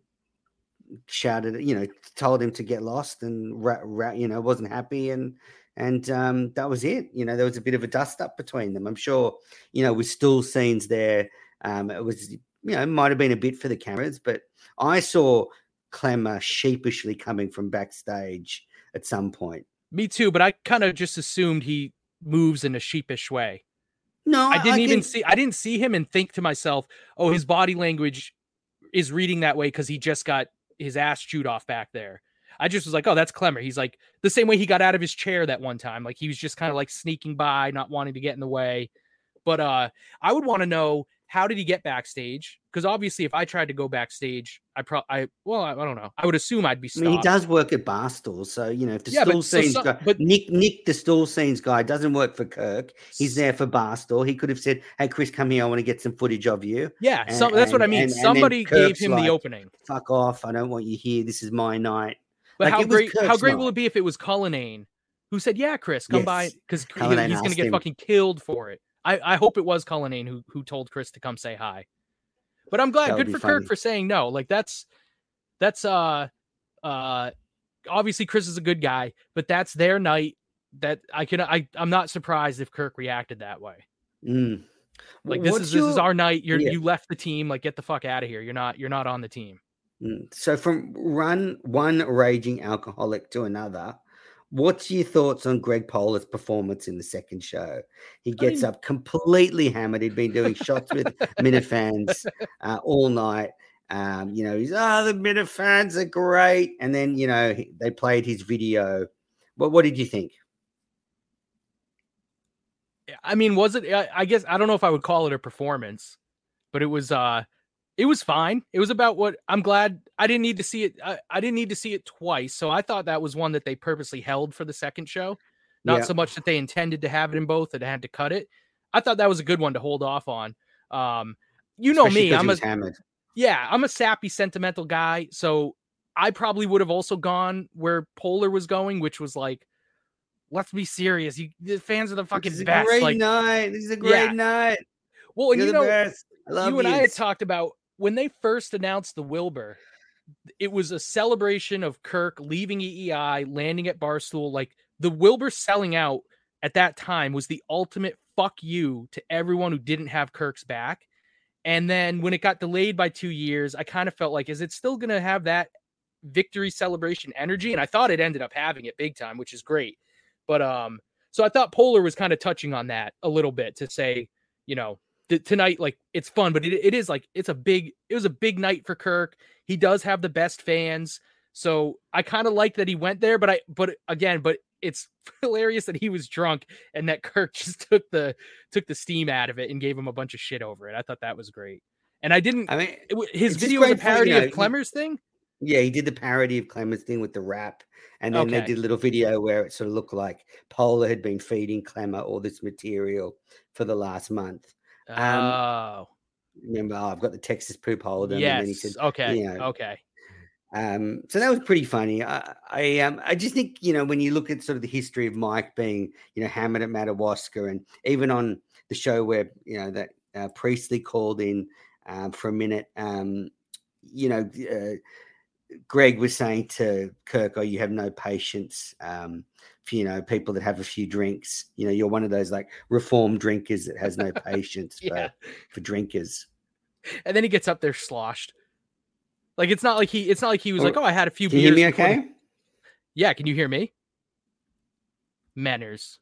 shouted, you know, told him to get lost and ra- ra- you know wasn't happy and and um, that was it. You know, there was a bit of a dust up between them. I'm sure, you know, with still scenes there, um, it was you know it might have been a bit for the cameras, but I saw Clemmer sheepishly coming from backstage at some point. Me too, but I kind of just assumed he moves in a sheepish way. No, I didn't even can- see I didn't see him and think to myself, "Oh, his body language is reading that way cuz he just got his ass chewed off back there." I just was like, "Oh, that's Clemmer." He's like the same way he got out of his chair that one time, like he was just kind of like sneaking by, not wanting to get in the way. But uh I would want to know how did he get backstage? Because obviously, if I tried to go backstage, I probably, I well, I, I don't know. I would assume I'd be I stopped. mean, he does work at Barstool, so you know if the Yeah, but stool so scenes some- guy, but- Nick Nick the stool scenes guy doesn't work for Kirk. He's there for Barstool. He could have said, "Hey, Chris, come here. I want to get some footage of you." Yeah, And- some, that's what I mean. and- and Somebody gave him like, the opening. Fuck off! I don't want you here. This is my night. But like, how great how Kirk's great will it be if it was Cullinane who said, "Yeah, Chris, come by," because he's going to get fucking killed for it. I, I hope it was Cullinane who who told Chris to come say hi. But I'm glad. Good be for Kirk for saying no. Like that's that's uh uh obviously Chris is a good guy, but that's their night. That I can I I'm not surprised if Kirk reacted that way. Mm. Like this What's is this is our night. You're Yeah. you left the team. Like get the fuck out of here. You're not you're not on the team. Mm, So from run one raging alcoholic to another, what's your thoughts on Greg Poehler's performance in the second show? He gets mean- up completely hammered. He'd been doing shots with [LAUGHS] Minifans uh, all night. Um, you know, he's oh the Minifans are great, and then you know he, they played his video. What what did you think? I mean, was it? I, I guess I don't know if I would call it a performance, but it was. uh It was fine. It was about what I'm glad I didn't need to see it. I, I didn't need to see it twice, so I thought that was one that they purposely held for the second show. Not Yeah. so much that they intended to have it in both and had to cut it. I thought that was a good one to hold off on. Um, you know Especially me, I'm a hammered. yeah, I'm a sappy, sentimental guy. So I probably would have also gone where Poehler was going, which was like, let's be serious. You the fans are the This fucking is a best. great Like, night. This is a great Yeah. night. well, and You're you know, best. I love you and I had talked about when they first announced the Wilbur, it was a celebration of Kirk leaving EEI, landing at Barstool. Like the Wilbur selling out at that time was the ultimate fuck you to everyone who didn't have Kirk's back. And then when it got delayed by two years, I kind of felt like, is it still going to have that victory celebration energy? And I thought it ended up having it big time, which is great. But um, so I thought Poehler was kind of touching on that a little bit to say, you know, th- tonight like it's fun, but it, it is like it's a big it was a big night for Kirk. He does have the best fans, so I kind of like that he went there. But I but again, but it's [LAUGHS] hilarious that he was drunk and that Kirk [LAUGHS] just took the took the steam out of it and gave him a bunch of shit over it. I thought that was great, and I didn't. I mean, it his video was a great for, you parody of Clemmer's thing. Yeah, he did the parody of Clemmer's thing with the rap. And then they did a little video where it sort of looked like Poehler had been feeding Clemmer all this material for the last month. Um, oh, Remember, oh, I've got the Texas poop hold. And then he yes. said, okay. you know, okay. um, so that was pretty funny. I, I, um, I just think you know when you look at sort of the history of Mike being you know hammered at Madawaska, and even on the show where you know that uh, Priestley called in um, for a minute, um, you know, uh, Greg was saying to Kirk, "Oh, you have no patience um, you know people that have a few drinks. You know, you're one of those like reformed drinkers that has no [LAUGHS] patience Yeah. for for drinkers." And then he gets up there sloshed. Like it's not like he it's not like he was Or- like, oh, I had a few Can you beers. hear me? Okay. Yeah, can you hear me? Manners.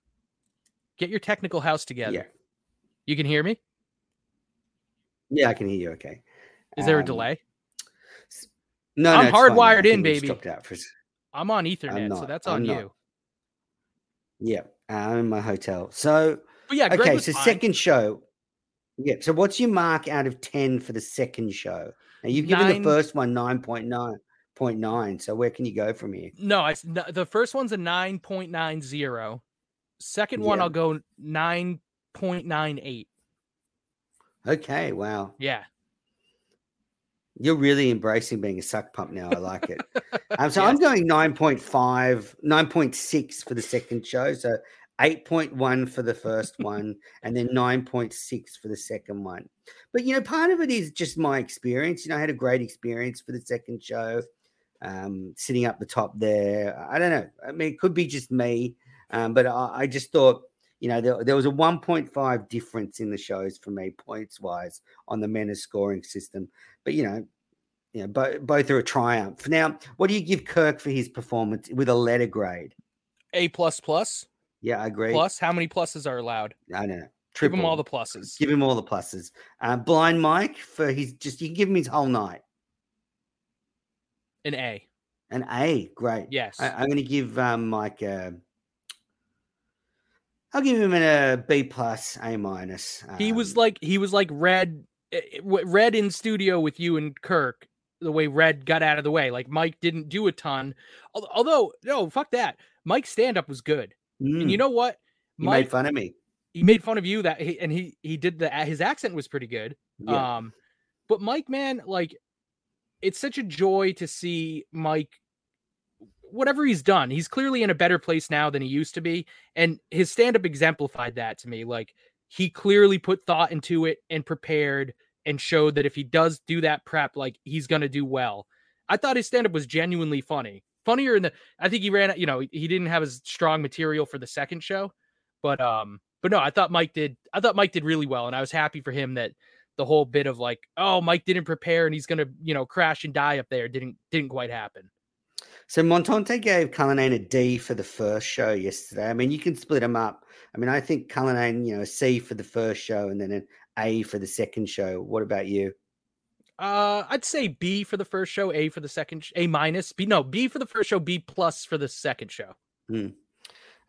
Get your technical house together. Yeah. You can hear me? Yeah, I can hear you. Okay. Is there a Um, delay? No, I'm no, hardwired in, baby. dropped out for I'm on Ethernet, so not. that's I'm on not. you. Yeah, I'm in my hotel. So, But yeah, Greg okay, so fine. second show. Yeah. So, what's your mark out of 10 for the second show? Now, you've given Nine. the first one 9.9.9. So, where can you go from here? No, I, the first one's a 9.90. Second one, Yeah. I'll go 9.98. Okay. Wow. Yeah. You're really embracing being a suck pump now. I like it. [LAUGHS] um, so, Yes. I'm going 9.5, 9.6 for the second show. So, 8.1 for the first [LAUGHS] one, and then 9.6 for the second one. But, you know, part of it is just my experience. You know, I had a great experience for the second show, um, sitting up the top there. I don't know. I mean, it could be just me, um, but I, I just thought, you know, there, there was a 1.5 difference in the shows for me, points wise, on the men's scoring system. But, you know, you know, both, both are a triumph. Now, what do you give Kirk for his performance with a letter grade? A plus plus Yeah, I agree. plus. How many pluses are allowed? I don't know. Give him all the pluses. Give him all the pluses. Uh, Blind Mike for his just you can give him his whole night. An A. An A, great. Yes. I, I'm going to give um, Mike. A, I'll give him a B plus, A minus. he was um, like he was like red eh, eh, red in studio with you and kirk the way red got out of the way like mike didn't do a ton although no fuck that mike's stand-up was good and you mm, know what he mike made fun of me. he made fun of you that he, and he he did the his accent was pretty good Yeah. um but mike man like it's such a joy to see mike whatever he's done he's clearly in a better place now than he used to be and his stand-up exemplified that to me like he clearly put thought into it and prepared and showed that if he does do that prep like he's going to do well i thought his stand-up was genuinely funny funnier in the i think he ran you know he didn't have as strong material for the second show but um but no, I thought Mike did. I thought Mike did really well, and I was happy for him that the whole bit of like, oh, Mike didn't prepare and he's gonna, you know, crash and die up there didn't didn't quite happen. So Montante gave Cullinane a D for the first show yesterday. I mean, you can split them up. I mean, I think Cullinane, you know, a C for the first show and then an A for the second show. What about you? Uh, I'd say B for the first show, A for the second, A minus, B no, B for the first show, B plus for the second show. Hmm.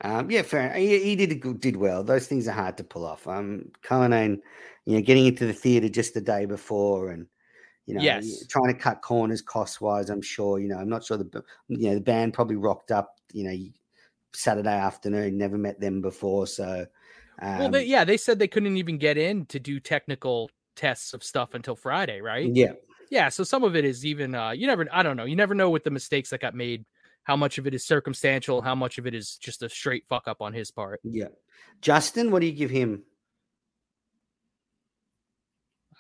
Um, yeah, fair. He, he, did did well. Those things are hard to pull off. Um, Cullinane, you know, getting into the theater just the day before, and you know, yes. trying to cut corners cost wise. I'm sure. You know, I'm not sure the you know the band probably rocked up. You know, Saturday afternoon. Never met them before, so. Um, well, they, yeah, they said they couldn't even get in to do technical tests of stuff until Friday, right? Yeah. Yeah. So some of it is even uh you never I don't know. You never know with the mistakes that got made, how much of it is circumstantial, how much of it is just a straight fuck up on his part. Yeah. Justin, what do you give him?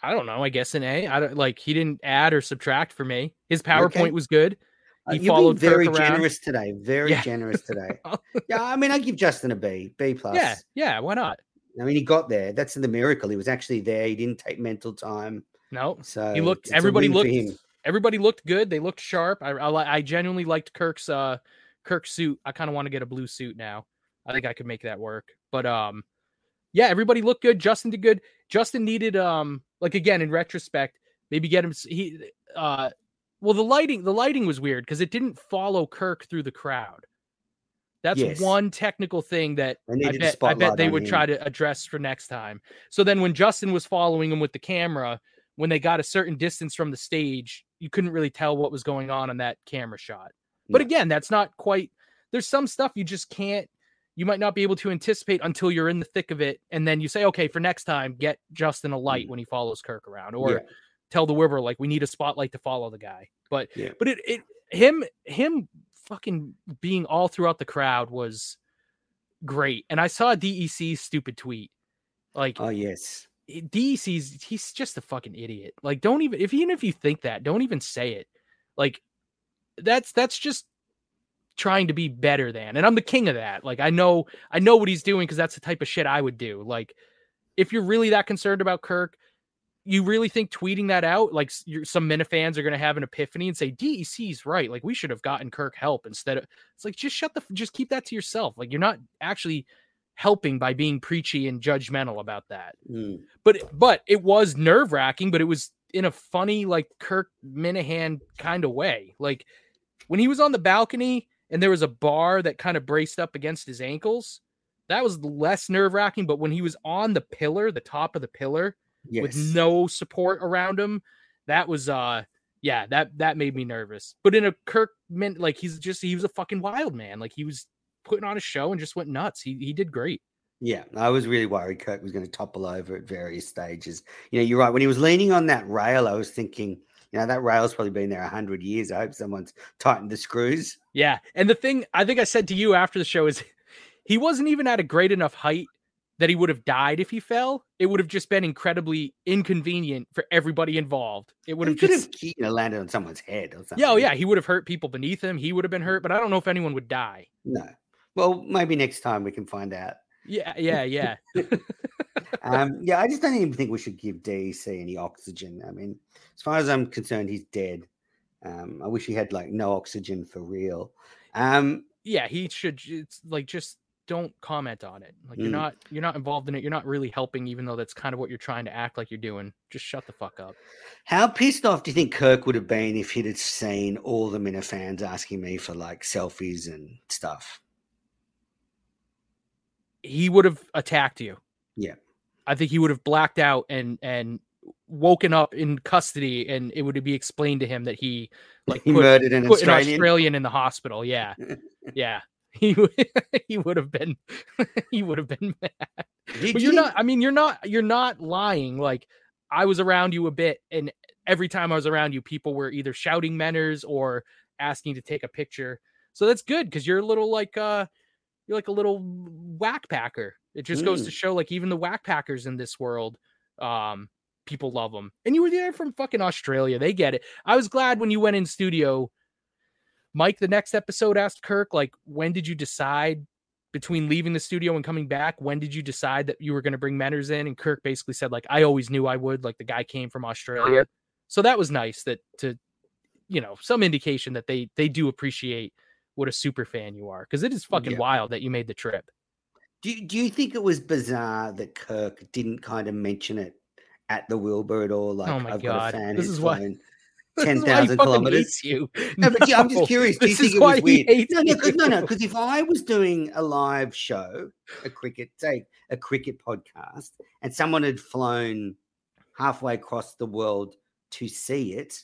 I don't know. I guess an A. I don't like he didn't add or subtract for me. His PowerPoint okay. was good. Uh, he uh, followed very generous today. Very yeah. generous today. [LAUGHS] yeah, I mean, I give Justin a B, B plus. Yeah, yeah. Why not? I mean, he got there. That's the miracle. He was actually there. He didn't take mental time. No, so he looked. everybody looked. Everybody looked good. They looked sharp. I, I, I genuinely liked Kirk's uh Kirk's suit. I kind of want to get a blue suit now. I think I could make that work. But um, yeah, everybody looked good. Justin did good. Justin needed um, like again in retrospect, maybe get him. He uh, well the lighting the lighting was weird because it didn't follow Kirk through the crowd. That's yes. one technical thing that I bet, I bet they would him. try to address for next time. So then when Justin was following him with the camera, when they got a certain distance from the stage, you couldn't really tell what was going on on that camera shot. But again, that's not quite there's some stuff you just can't you might not be able to anticipate until you're in the thick of it and then you say okay for next time get Justin a light mm. when he follows Kirk around or yeah. tell the Wilbur like we need a spotlight to follow the guy. But yeah. but it it him him fucking being all throughout the crowd was great. And I saw DEC's stupid tweet. Like, oh yes, DEC's he's just a fucking idiot. Like, don't even if even if you think that, don't even say it. Like, that's that's just trying to be better than. And I'm the king of that. Like, I know I know what he's doing because that's the type of shit I would do. Like, if you're really that concerned about Kirk, you really think tweeting that out, like some Minifans are going to have an epiphany and say DEC's right, like we should have gotten Kirk help instead of it's like just shut the just keep that to yourself. Like you're not actually helping by being preachy and judgmental about that. Mm. But but it was nerve wracking, but it was in a funny like Kirk Minihane kind of way. Like when he was on the balcony and there was a bar that kind of braced up against his ankles, that was less nerve wracking. But when he was on the pillar, the top of the pillar yes. with no support around him. That was uh yeah, that that made me nervous. But in a Kirk meant like he's just he was a fucking wild man. Like he was putting on a show and just went nuts. He he did great. Yeah, I was really worried Kirk was going to topple over at various stages. You know, you're right. When he was leaning on that rail, I was thinking, you know, that rail's probably been there a hundred years. I hope someone's tightened the screws. Yeah, and the thing I think I said to you after the show is, [LAUGHS] he wasn't even at a great enough height that he would have died if he fell. It would have just been incredibly inconvenient for everybody involved. It would have just have, you know, landed on someone's head or something. Yeah, oh yeah, he would have hurt people beneath him. He would have been hurt, but I don't know if anyone would die. No. Well, maybe next time we can find out. Yeah, yeah, yeah. [LAUGHS] um, yeah, I just don't even think we should give DEC any oxygen. I mean, as far as I'm concerned, he's dead. Um, I wish he had like no oxygen for real. Um, yeah, he should. It's like just don't comment on it. Like mm. you're not you're not involved in it. You're not really helping, even though that's kind of what you're trying to act like you're doing. Just shut the fuck up. How pissed off do you think Kirk would have been if he'd have seen all the Minifans asking me for like selfies and stuff? He would have attacked you. Yeah. I think he would have blacked out and and woken up in custody and it would be explained to him that he like he put, murdered an put Australian. an Australian in the hospital. Yeah. [LAUGHS] yeah. he [LAUGHS] he would have been [LAUGHS] he would have been mad. Did but you're not. I mean, you're not. You're not lying. Like I was around you a bit, and every time I was around you, people were either shouting manners or asking to take a picture. So that's good because you're a little like uh you're like a little whack packer. It just mm. goes to mm. show like even the whack packers in this world, um, people love them. And you were there from fucking Australia. They get it. I was glad when you went in studio Mike, the next episode asked Kirk, like, when did you decide between leaving the studio and coming back? When did you decide that you were going to bring Menners in? And Kirk basically said, like, I always knew I would. Like the guy came from Australia, so that was nice. That to, you know, some indication that they they do appreciate what a super fan you are because it is fucking Yeah. wild that you made the trip. Do you, do you think it was bizarre that Kirk didn't kind of mention it at the Wilbur at all? Oh like, Oh my I've God. got a fan This who's is why- ten [LAUGHS] is why he thousand kilometers. You. [LAUGHS] No, but yeah, I'm just curious. Do you think it was weird? No, no, no, no. Because if I was doing a live show, a cricket, say a cricket podcast, and someone had flown halfway across the world to see it,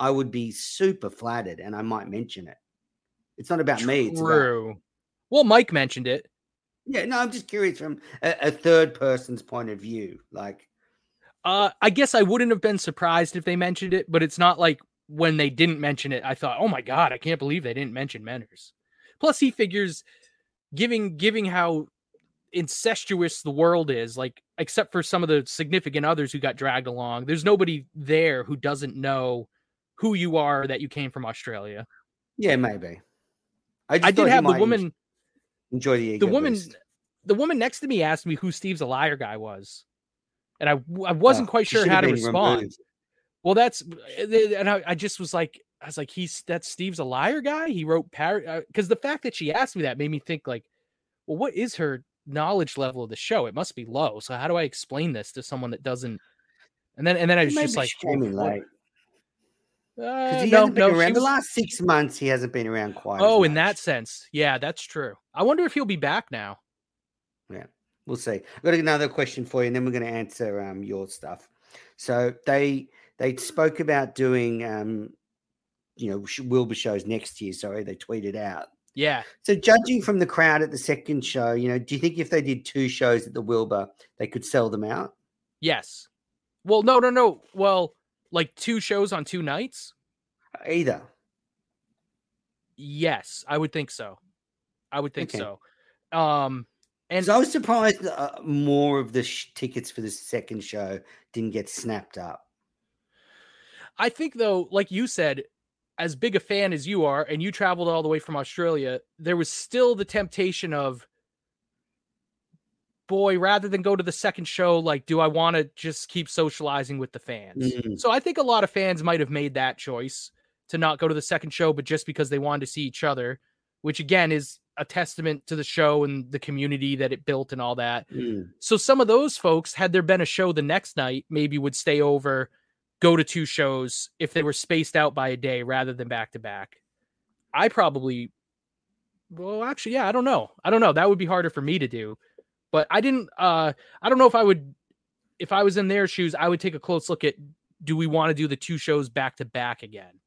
I would be super flattered, and I might mention it. It's not about me. It's about True. Well, Mike mentioned it. yeah. No, I'm just curious from a, a third person's point of view. Like, Uh, I guess I wouldn't have been surprised if they mentioned it, but it's not like when they didn't mention it, I thought, oh my god, I can't believe they didn't mention Menners. Plus, he figures, giving giving how incestuous the world is, like except for some of the significant others who got dragged along, there's nobody there who doesn't know who you are that you came from Australia. yeah, maybe. I, I did have the woman, enjoy the the woman, the woman next to me asked me who Steve's a liar guy was, and I I wasn't Oh, quite sure how to respond. Well, that's and I, I just was like, I was like, he's that's Steve's a liar guy. He wrote par uh, because the fact that she asked me that made me think like, well, what is her knowledge level of the show? It must be low. So how do I explain this to someone that doesn't? And then and then I was Maybe just like, she came in "Well, what- late. Uh, he no, hasn't been no, around. The was- last six months, he hasn't been around quite. oh, in that sense, yeah, that's true. I wonder if he'll be back now. Yeah, we'll see. I've got another question for you, and then we're going to answer um, your stuff. So they they spoke about doing, um, you know, Wilbur shows next year. Sorry, they tweeted out. Yeah, So judging from the crowd at the second show, you know, do you think if they did two shows at the Wilbur, they could sell them out? yes. Well, no, no, no. Well, like two shows on two nights. Either. Yes, I would think so. I would think Okay. so. Um, and And I was surprised uh, more of the sh- tickets for the second show didn't get snapped up. I think though, like you said, as big a fan as you are, and you traveled all the way from Australia, there was still the temptation of, boy, rather than go to the second show, like, do I want to just keep socializing with the fans? Mm. So I think a lot of fans might have made that choice to not go to the second show, but just because they wanted to see each other, which again is a testament to the show and the community that it built and all that. Mm. So some of those folks, had there been a show the next night, maybe would stay over, go to two shows if they were spaced out by a day rather than back to back. I probably, well, actually, yeah, I don't know. I don't know. That would be harder for me to do. But I didn't. uh I don't know if I would, if I was in their shoes, I would take a close look at. Do we want to do the two shows back to back again?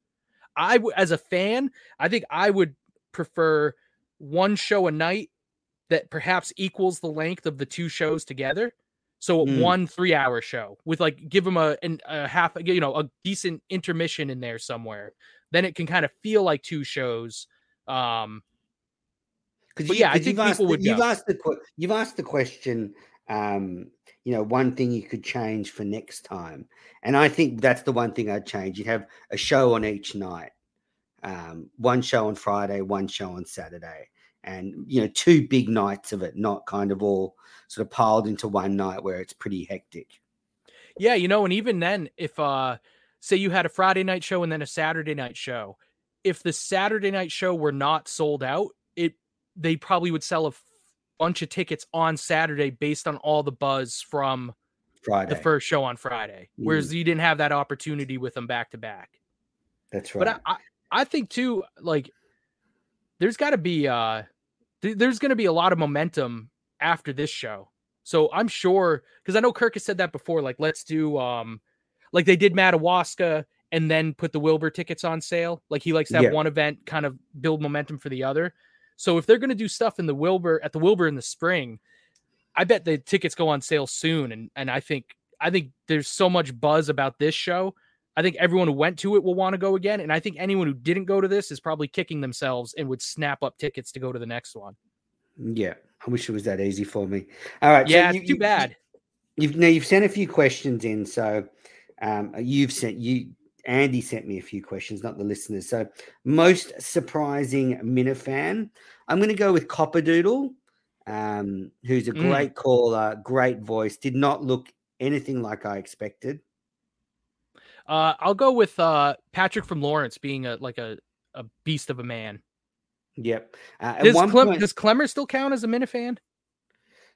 I, as a fan, I think I would prefer one show a night that perhaps equals the length of the two shows together. So Mm. one three hour show with like give them a, an, a half, you know, a decent intermission in there somewhere. Then it can kind of feel like two shows. Um, Because yeah, I think you've asked, people the- would you've asked the you've asked the question. Um, you know, one thing you could change for next time, and I think that's the one thing I'd change. You'd have a show on each night, um, one show on Friday, one show on Saturday, and you know, two big nights of it, not kind of all sort of piled into one night where it's pretty hectic. Yeah, you know, and even then, if uh say you had a Friday night show and then a Saturday night show, if the Saturday night show were not sold out, it they probably would sell a f- bunch of tickets on Saturday based on all the buzz from Friday, the first show on Friday. Whereas you didn't have that opportunity with them back to back. that's right. But I, I I think too, like there's got to be uh th- there's going to be a lot of momentum after this show. So I'm sure because I know Kirk has said that before. Like let's do um like they did Madawaska and then put the Wilbur tickets on sale. Like he likes to have Yeah. one event kind of build momentum for the other. So if they're going to do stuff in the Wilbur at the Wilbur in the spring, I bet the tickets go on sale soon. And and I think I think there's so much buzz about this show. I think everyone who went to it will want to go again. And I think anyone who didn't go to this is probably kicking themselves and would snap up tickets to go to the next one. yeah, I wish it was that easy for me. All right, so Yeah, you- too you- bad. You've now you've sent a few questions in, so um, you've sent you Andy sent me a few questions, not the listeners. So most surprising Minifan, I'm going to go with Copperdoodle. um, who's a Mm. great caller, great voice. Did not look anything like I expected. Uh, I'll go with uh, Patrick from Lawrence being a like a, a beast of a man. Yep. Uh, Does, one Clem, point, does Clemmer still count as a Minifan?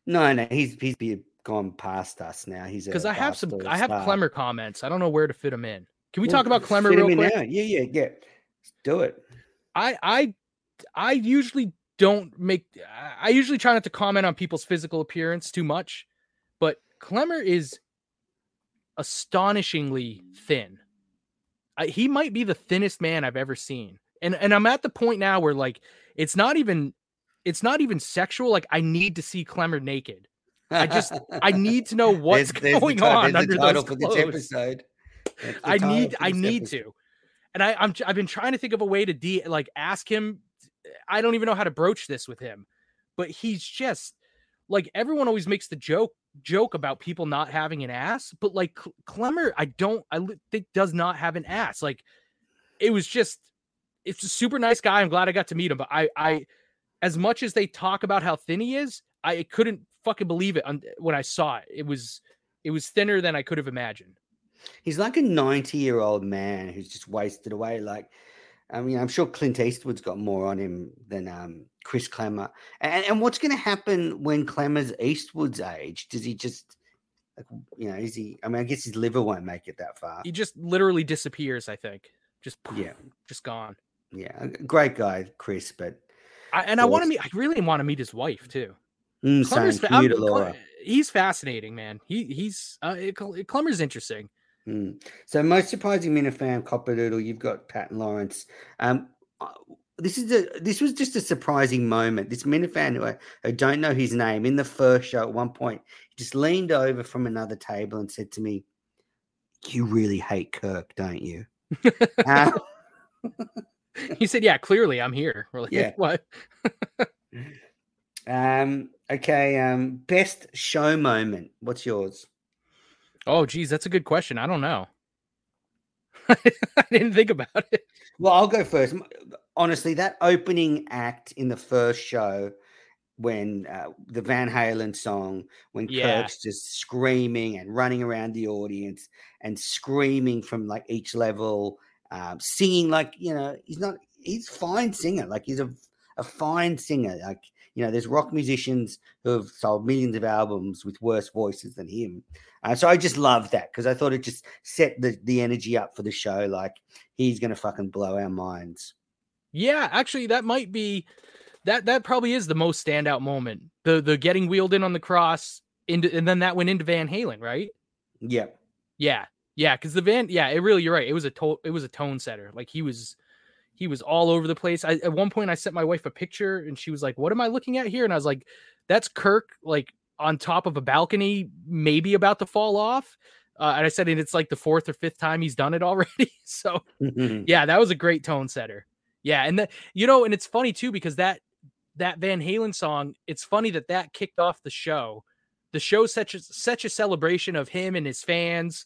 no, no, he's he's gone past us now. He's Because I have some, I have. Clemmer comments. I don't know where to fit them in. Can we Well, talk about Clemmer real quick? now. Yeah, yeah, yeah. Let's do it. I I I usually don't make I- usually try not to comment on people's physical appearance too much, but Clemmer is astonishingly thin. I, he might be the thinnest man I've ever seen. And and I'm at the point now where like it's not even it's not even sexual like I need to see Clemmer naked. I just- I need to know [LAUGHS] what's There's- there's going ti- on there's the under title those for this clothes. episode. I need I need to. And I, I'm I've been trying to think of a way to de like ask him. I don't even know how to broach this with him, but he's just like everyone always makes the joke joke about people not having an ass, but like Clemmer, I don't I think does not have an ass. Like it was just it's a super nice guy. I'm glad I got to meet him, but I I as much as they talk about how thin he is, I couldn't fucking believe it when I saw it. It was it was thinner than I could have imagined. He's like a 90 year old man who's just wasted away. Like, I mean, I'm sure Clint Eastwood's got more on him than um, Chris Clemmer. And, and what's going to happen when Clemmer's Eastwood's age? Does he just, like, you know, is he? I mean, I guess his liver won't make it that far. He just literally disappears. I think just Yeah, just gone. yeah, great guy, Chris, but I, and I want to meet. I really want to meet his wife too. mm, same, fa- commuter Laura. he's fascinating, man. He he's uh, interesting. Mm. So most surprising Minifan Copperdoodle, you've got Pat and Lawrence. Um, this is a this was just a surprising moment. This Minifan who I, I don't know his name in the first show at one point, he just leaned over from another table and said to me, "You really hate Kirk, don't you?" [LAUGHS] Uh, He said, "Yeah, clearly I'm here." [LAUGHS] We're like, Yeah. what? [LAUGHS] um, okay. Um, best show moment. What's yours? Oh, geez, that's a good question. I don't know. [LAUGHS] I didn't think about it. Well, I'll go first. Honestly, that opening act in the first show, when uh, the Van Halen song, when Yeah. Kirk's just screaming and running around the audience and screaming from like each level, um, singing like you know he's not he's fine singer, like he's a a fine singer. Like you know, there's rock musicians who have sold millions of albums with worse voices than him. Uh, so I just love that because I thought it just set the the energy up for the show. Like he's gonna fucking blow our minds. Yeah, actually, that might be that. That probably is the most standout moment. The the getting wheeled in on the cross, into and then that went into Van Halen, right? Yep. Yeah, yeah, because the Van, yeah, it really, you're right. It was a to- it was a tone setter. Like he was, he was all over the place. I, at one point, I sent my wife a picture, and she was like, "What am I looking at here?" And I was like, "That's Kirk, like on top of a balcony, maybe about to fall off." Uh, and I said, and it's like the fourth or fifth time he's done it already. [LAUGHS] so [LAUGHS] yeah, that was a great tone setter. Yeah, and that you know, and it's funny too because that that Van Halen song, it's funny that that kicked off the show. The show such a such a celebration of him and his fans.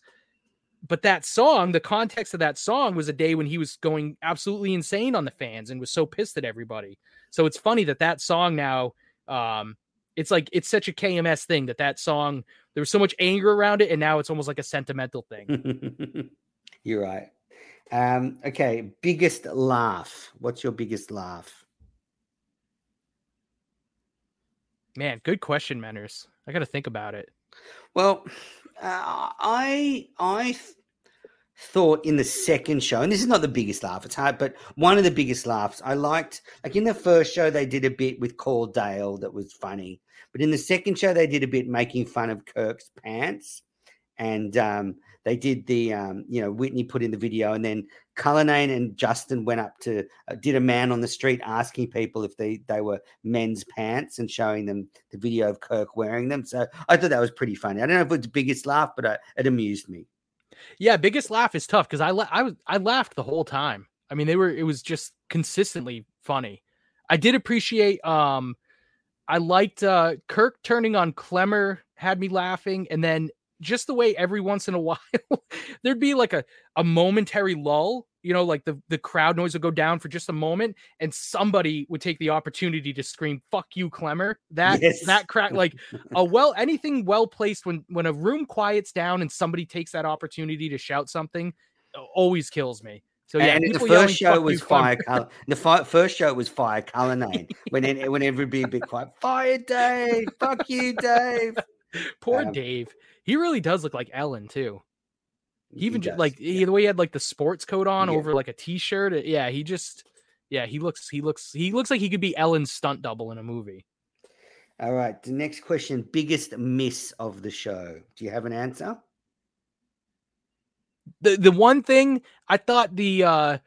But that song, the context of that song was a day when he was going absolutely insane on the fans and was so pissed at everybody. So it's funny that that song now, um, it's like it's such a KMS thing that that song there was so much anger around it, and now it's almost like a sentimental thing. [LAUGHS] You're right. Um, okay, biggest laugh. What's your biggest laugh? Man, good question, Manners. I got to think about it. Well, uh, I I th- thought in the second show, and this is not the biggest laugh. It's hard, but one of the biggest laughs I liked. Like in the first show, they did a bit with Call Dale that was funny, but in the second show, they did a bit making fun of Kirk's pants, and um, they did the um, you know Whitney put in the video, and then Cullinane and Justin went up to uh, did a man on the street asking people if they they were men's pants and showing them the video of Kirk wearing them. So I thought that was pretty funny. I don't know if it's the biggest laugh, but uh, it amused me. Yeah, biggest laugh is tough because I la- I was I laughed the whole time. I mean, they were it was just consistently funny. I did appreciate um I liked uh Kirk turning on Clemmer had me laughing and then just the way every once in a [LAUGHS] while there'd be like a a momentary lull you know, like the the crowd noise would go down for just a moment, and somebody would take the opportunity to scream "fuck you, Clemmer." That Yes. that crack like a [LAUGHS] well anything well placed when when a room quiets down and somebody takes that opportunity to shout something always kills me. So yeah, and the first show was fire color. The fi- first show was fire Cullinane. [LAUGHS] When it, when everybody be quiet, fire Dave, fuck you, Dave. Poor um, Dave. He really does look like Ellen too. He even does, like yeah. he, the way he had like the sports coat on Yeah. over like a t-shirt. Yeah, he just yeah, he looks he looks he looks like he could be Ellen's stunt double in a movie. All right. The next question: biggest miss of the show. Do you have an answer? The the one thing I thought the uh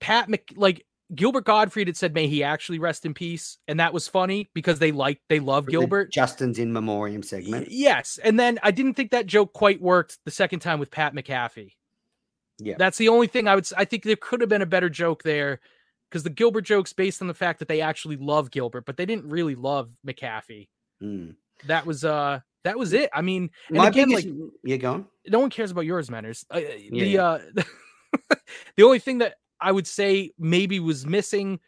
Pat Mc like Gilbert Gottfried had said may he actually rest in peace and that was funny because they like they love Gilbert. Justin's in memoriam segment. Yes, and then I didn't think that joke quite worked the second time with Pat McAfee. Yeah. That's the only thing I would. I think there could have been a better joke there because the Gilbert joke's based on the fact that they actually love Gilbert, but they didn't really love McAfee. Mm. That was uh that was it. I mean, and My again, biggest, like you're gone. no one cares about yours, manners. Uh, The Yeah. uh [LAUGHS] the only thing that I would say maybe was missing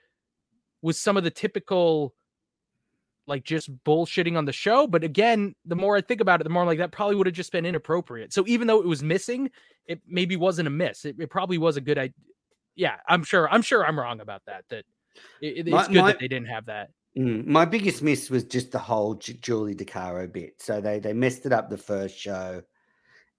was some of the typical like just bullshitting on the show. But again, the more I think about it, the more I'm like that probably would have just been inappropriate. So even though it was missing, it maybe wasn't a miss. It, it probably was a good idea. Yeah, I'm sure. I'm sure I'm wrong about that. That it, it- My- it's good my- that they didn't have that. Mm, My biggest miss was just the whole Ju- Julie DiCaro bit. So they they messed it up the first show,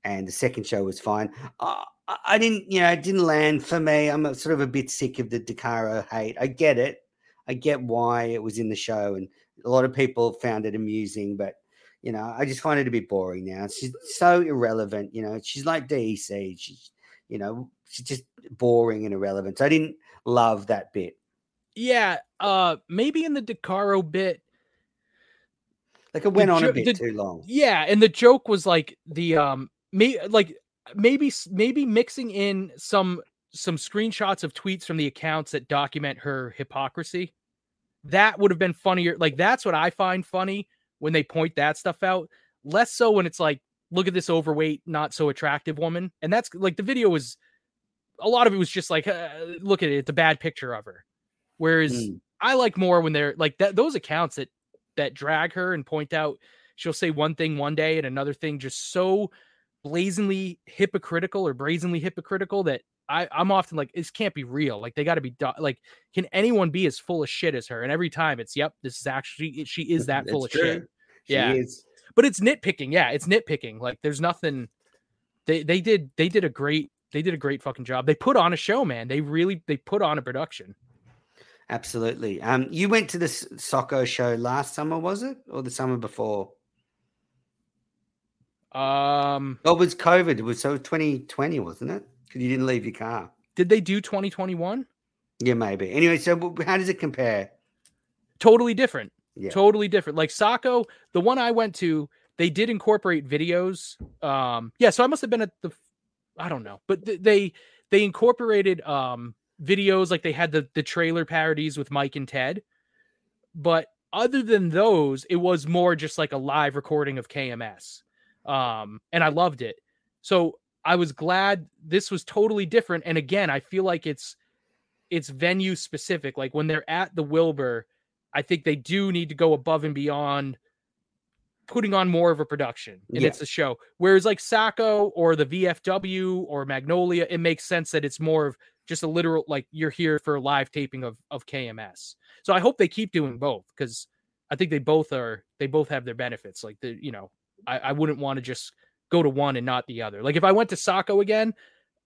and the second show was fine. I, I- didn't, you know, it didn't land for me. I'm a, sort of a bit sick of the DiCaro hate. I get it. I get why it was in the show, and a lot of people found it amusing, but you know, I just find it a bit boring now. She's so irrelevant. You know, she's like DEC. She's, you know, she's just boring and irrelevant. So I didn't love that bit. Yeah, uh, maybe in the DiCaro bit, Like it went on a bit the- too long. Yeah, and the joke was like the um me like maybe maybe mixing in some some screenshots of tweets from the accounts that document her hypocrisy. That would have been funnier. Like that's what I find funny when they point that stuff out. Less so when it's like, look at this overweight, not so attractive woman. And that's like the video was a lot of it was just like, uh, look at it, it's a bad picture of her. Whereas Mm. I like more when they're like that those accounts that that drag her and point out she'll say one thing one day and another thing just so blazingly hypocritical or brazenly hypocritical that I, I'm often like, this can't be real. Like they got to be do- like, can anyone be as full of shit as her? And every time it's, yep, this is actually she is that full of true. shit. She Yeah. is. But it's nitpicking. Yeah, it's nitpicking. Like there's nothing. They they did they did a great they did a great fucking job. They put on a show, man. They really they put on a production. Absolutely. Um, you went to this soccer show last summer, was it, or the summer before? Um, Oh, it was COVID. It was so 2020, wasn't it? Because you didn't leave your car. did they do 2021? Yeah, maybe. Anyway, so how does it compare? Totally different. Yeah. totally different. Like Sacco, the one I went to, they did incorporate videos. Um, yeah, so I must have been at the, I don't know, but th- they they incorporated um videos like they had the the trailer parodies with Mike and Ted, but other than those, it was more just like a live recording of KMS, um, and I loved it. So I was glad this was totally different. And again, I feel like it's it's venue specific. Like when they're at the Wilbur, I think they do need to go above and beyond putting on more of a production and Yeah. it's a show. Whereas like Sacco or the VFW or Magnolia, it makes sense that it's more of just a literal like you're here for a live taping of of KMS. So I hope they keep doing both because I think they both are they both have their benefits. Like the you know, I, I wouldn't want to just go to one and not the other. Like if I went to Sacco again,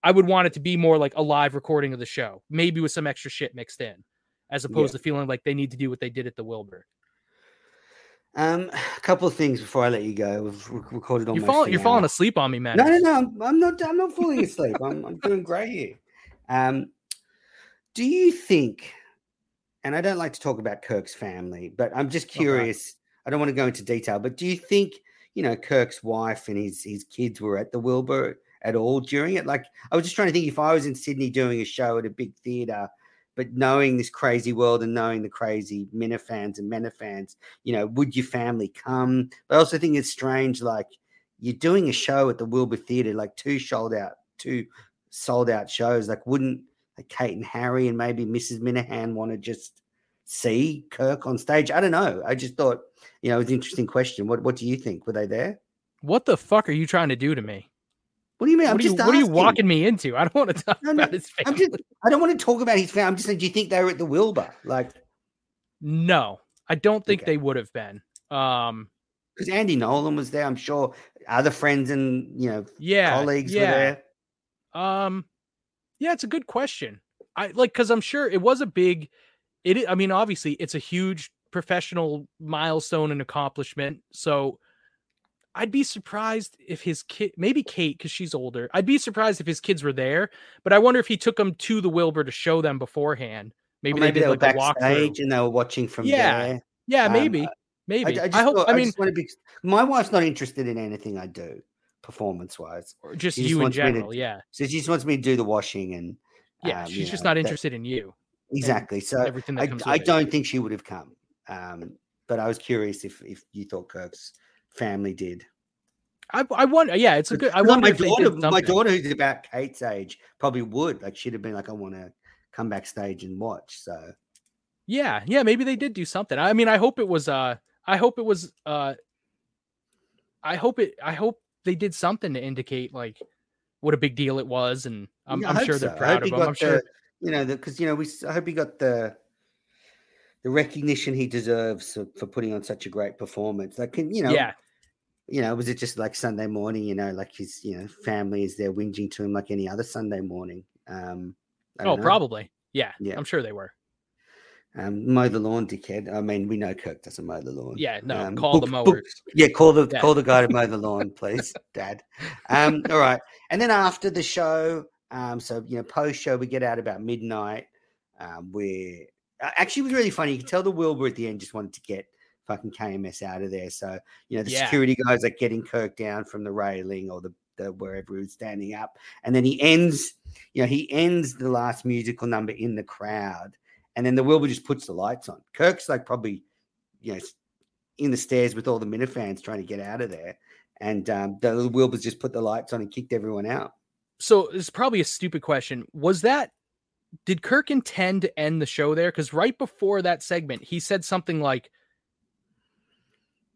I would want it to be more like a live recording of the show, maybe with some extra shit mixed in, as opposed to feeling like they need to do what they did at the Wilbur. Um, a couple of things before I let you go. We've recorded almost. You're falling, you're falling asleep on me, man. No, no, no. I'm, I'm not. I'm not falling asleep. I'm, I'm doing great here. Um, do you think? And I don't like to talk about Kirk's family, but I'm just Okay. curious. I don't want to go into detail, but do you think you know Kirk's wife and his his kids were at the Wilbur at all during it? Like, I was just trying to think if I was in Sydney doing a show at a big theater, but knowing this crazy world and knowing the crazy Minifans and Menifans, you know, would your family come? But I also think it's strange, like you're doing a show at the Wilbur Theatre, like two sold out, two sold out shows. Like, wouldn't like Kate and Harry and maybe Mrs. Minihane want to just see Kirk on stage? I don't know. I just thought, you know, it was an interesting question. What What do you think? Were they there? What the fuck are you trying to do to me? What do you mean? What, I'm are you, what are you walking me into? I don't want to talk No, no, about his I'm family. just. I don't want to talk about his family. I'm just saying. Do you think they were at the Wilbur? Like, No, I don't think Okay. they would have been. Um, because Andy Nolan was there. I'm sure other friends and you know yeah, colleagues yeah. were there. Um, yeah, it's a good question. I like because I'm sure it was a big. It. I- I mean, obviously, it's a huge professional milestone and accomplishment. So, I'd be surprised if his kid, maybe Kate, because she's older. I'd be surprised if his kids were there. But I wonder if he took them to the Wilbur to show them beforehand. Maybe, maybe they did like a walkthrough. and they were watching from Yeah, there. Yeah, Um, maybe, maybe. I, I, I hope. thought- I mean, just be. My wife's not interested in anything I do, performance wise. or just you in me to- general. Yeah, So she just wants me to do the washing and yeah. um, she's just know, not that- interested in you. Exactly. So Everything that I, comes. I don't think she would have come. Um, but I was curious if if you thought Kirk's family did. I, I wonder. Yeah, it's a good. I wonder my daughter, my daughter, who's about Kate's age, probably would. Like she'd have been like, I want to come backstage and watch. So Yeah, yeah, maybe they did do something. I mean, I hope it was uh I hope it was uh I hope it I hope they did something to indicate like what a big deal it was and I'm, Yeah, I'm sure so. they're proud of them. I'm sure you know, because you know, we. I hope he got the the recognition he deserves for, putting on such a great performance. Like, can you know, yeah, you know, was it just like Sunday morning? You know, like his you know family is there whinging to him like any other Sunday morning. Um, oh know. probably. Yeah, Yeah. I'm sure they were. Um, mow the lawn, dickhead. I mean, we know Kirk doesn't mow the lawn. Yeah, no, Um, call the book- mower. book- Yeah, call the call the guy to mow the [LAUGHS] lawn, please, Dad. Um, all right, and then after the show, um, so you know, post show, we get out about midnight. Um, we're uh, actually it was really funny. You could tell the Wilbur at the end just wanted to get fucking KMS out of there. So you know, the Yeah. security guys are getting Kirk down from the railing or the, the wherever he was standing up, and then he ends. You know, he ends the last musical number in the crowd, and then the Wilbur just puts the lights on. Kirk's like probably, you know, in the stairs with all the Minifans trying to get out of there. And um, the Wilburs just put the lights on and kicked everyone out. So it's probably a stupid question. Was that did Kirk intend to end the show there? Because right before that segment, he said something like,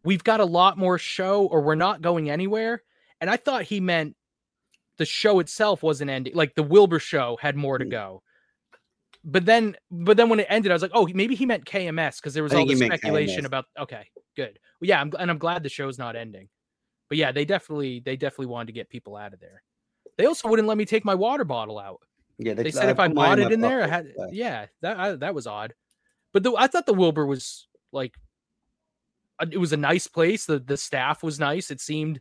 We've got a lot more show, or we're not going anywhere. And I thought he meant the show itself wasn't ending, like the Wilbur show had more to Mm. go. But then, but then when it ended, I was like, oh, maybe he meant KMS because there was all think he this speculation about. Okay, good. Well, yeah, I'm, and I'm glad the show's not ending. But yeah, they definitely, they definitely wanted to get people out of there. They also wouldn't let me take my water bottle out. Yeah, They said if I bought it in there, I had so- yeah, that I, that was odd. But the, I thought the Wilbur was like it was a nice place. The the staff was nice. It seemed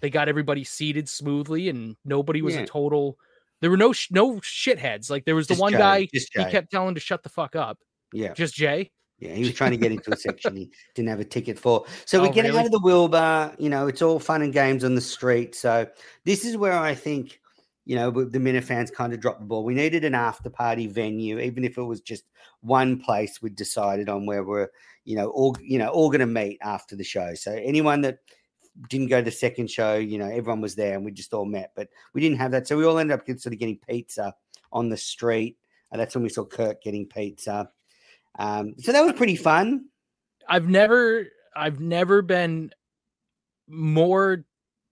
they got everybody seated smoothly and nobody was Yeah. a total there were no sh- no shitheads. Like there was the Just one Jay, guy he kept telling to shut the fuck up. Yeah, Just Jay. Yeah. He was trying to get into a section he didn't have a ticket for. So we're oh, getting really? out of the Wilbur. You know, it's all fun and games on the street. So this is where I think, you know, the Minifans kind of dropped the ball. We needed an after party venue, even if it was just one place. We decided on where we're, you know, all you know, all going to meet after the show. So anyone that didn't go to the second show, you know, everyone was there and we just all met. But we didn't have that, so we all ended up sort of getting pizza on the street. And that's when we saw Kirk getting pizza. Um, so that was pretty fun. I've never I've never been more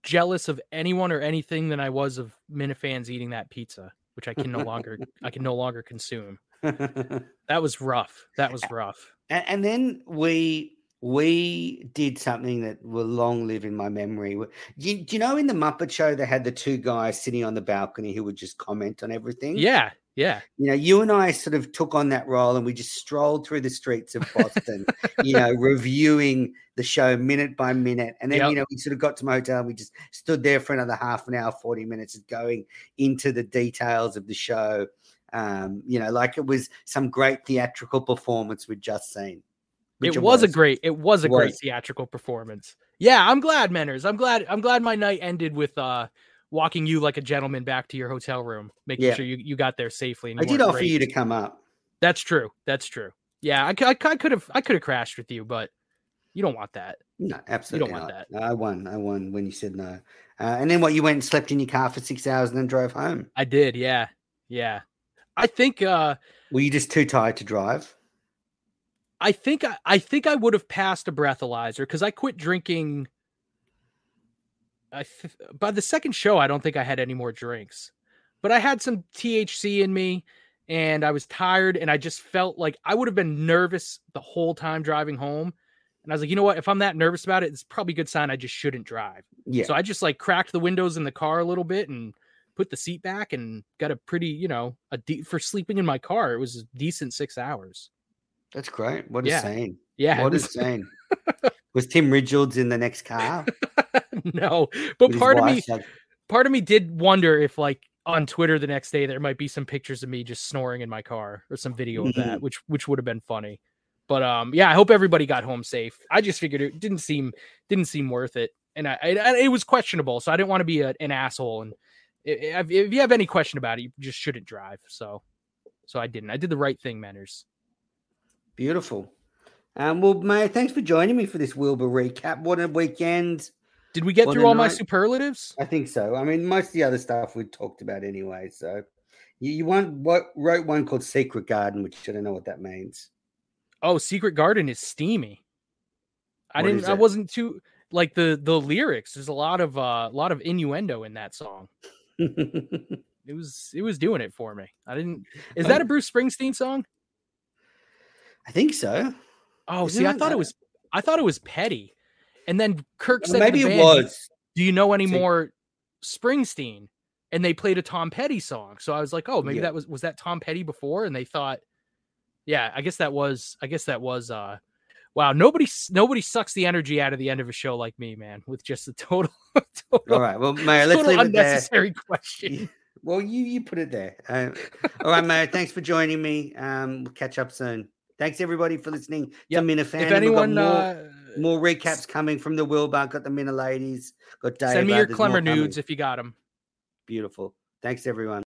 jealous of anyone or anything than I was of Minifans eating that pizza, which I can no longer I can no longer consume. [LAUGHS] That was rough. That was rough. and then we we did something that will long live in my memory. Do you, do you know in the Muppet Show they had the two guys sitting on the balcony who would just comment on everything? Yeah, yeah. you know, you and I sort of took on that role and we just strolled through the streets of Boston, you know, reviewing the show minute by minute. And then, Yep. you know, we sort of got to my hotel and we just stood there for another half an hour, 40 minutes going into the details of the show. Um, you know, like it was some great theatrical performance we'd just seen. which It was a great it was a It great was. theatrical performance. Yeah, I'm glad, Menners. I'm glad I'm glad my night ended with uh walking you like a gentleman back to your hotel room, making Yeah. sure you, you got there safely. And I did offer you to come up. That's true. That's true. Yeah, I, could have I could have crashed with you, but you don't want that. No, absolutely you don't want not. I won. I won when you said no. Uh, and then what? You went and slept in your car for six hours and then drove home. I did. Yeah. Yeah. I think. uh Were you just too tired to drive? I think. I, I think I would have passed a breathalyzer because I quit drinking. I th- by the second show, I don't think I had any more drinks, but I had some THC in me, and I was tired, and I just felt like I would have been nervous the whole time driving home. And I was like, you know what? If I'm that nervous about it, it's probably a good sign I just shouldn't drive. Yeah. So I just like cracked the windows in the car a little bit and put the seat back and got a pretty, you know, a de- for sleeping in my car. It was a decent six hours. That's great. What a Yeah. scene. Yeah. What a [LAUGHS] scene. Was Tim Richards in the next car? [LAUGHS] no, but part of me? Like, part of me did wonder if like on Twitter the next day there might be some pictures of me just snoring in my car or some video of that, which which would have been funny. But um, yeah, I hope everybody got home safe. I just figured it didn't seem didn't seem worth it, and I, I it was questionable, so I didn't want to be a, an asshole. And if, if you have any question about it, you just shouldn't drive. So, so I didn't. I did the right thing, Manners. beautiful. Um, well, mate, thanks for joining me for this Wilbur recap. What a weekend. Did we get Well, through all my superlatives? I think so. I mean, most of the other stuff we talked about anyway. So you, you want what wrote one called Secret Garden, which I don't know what that means. Oh, Secret Garden is steamy. I What didn't. I wasn't too like the the lyrics. There's a lot of uh, a lot of innuendo in that song. [LAUGHS] It was it was doing it for me. I didn't. Is that a Bruce Springsteen song? I think so. Oh, Isn't see, I it? thought it was. I thought it was Petty, and then Kirk Well, said, maybe the it band, "Do- was. Do you know any See- more Springsteen? And they played a Tom Petty song. So I was like, oh, maybe Yeah. that was was that Tom Petty before? And they thought, yeah, I guess that was. I guess that was. uh Wow, nobody nobody sucks the energy out of the end of a show like me, man, with just a [LAUGHS] total, total, All right. Well, mate, let's leave it there. unnecessary question. Well, you you put it there. Uh, all right, mate. Thanks for joining me. Um, we'll catch up soon. Thanks everybody for listening Yep. to Minifan. if anyone more, uh, more recaps coming from the Wilbur, got the Mina ladies, got Dave. send me your Clemmer coming. nudes if you got them. Beautiful. Thanks everyone.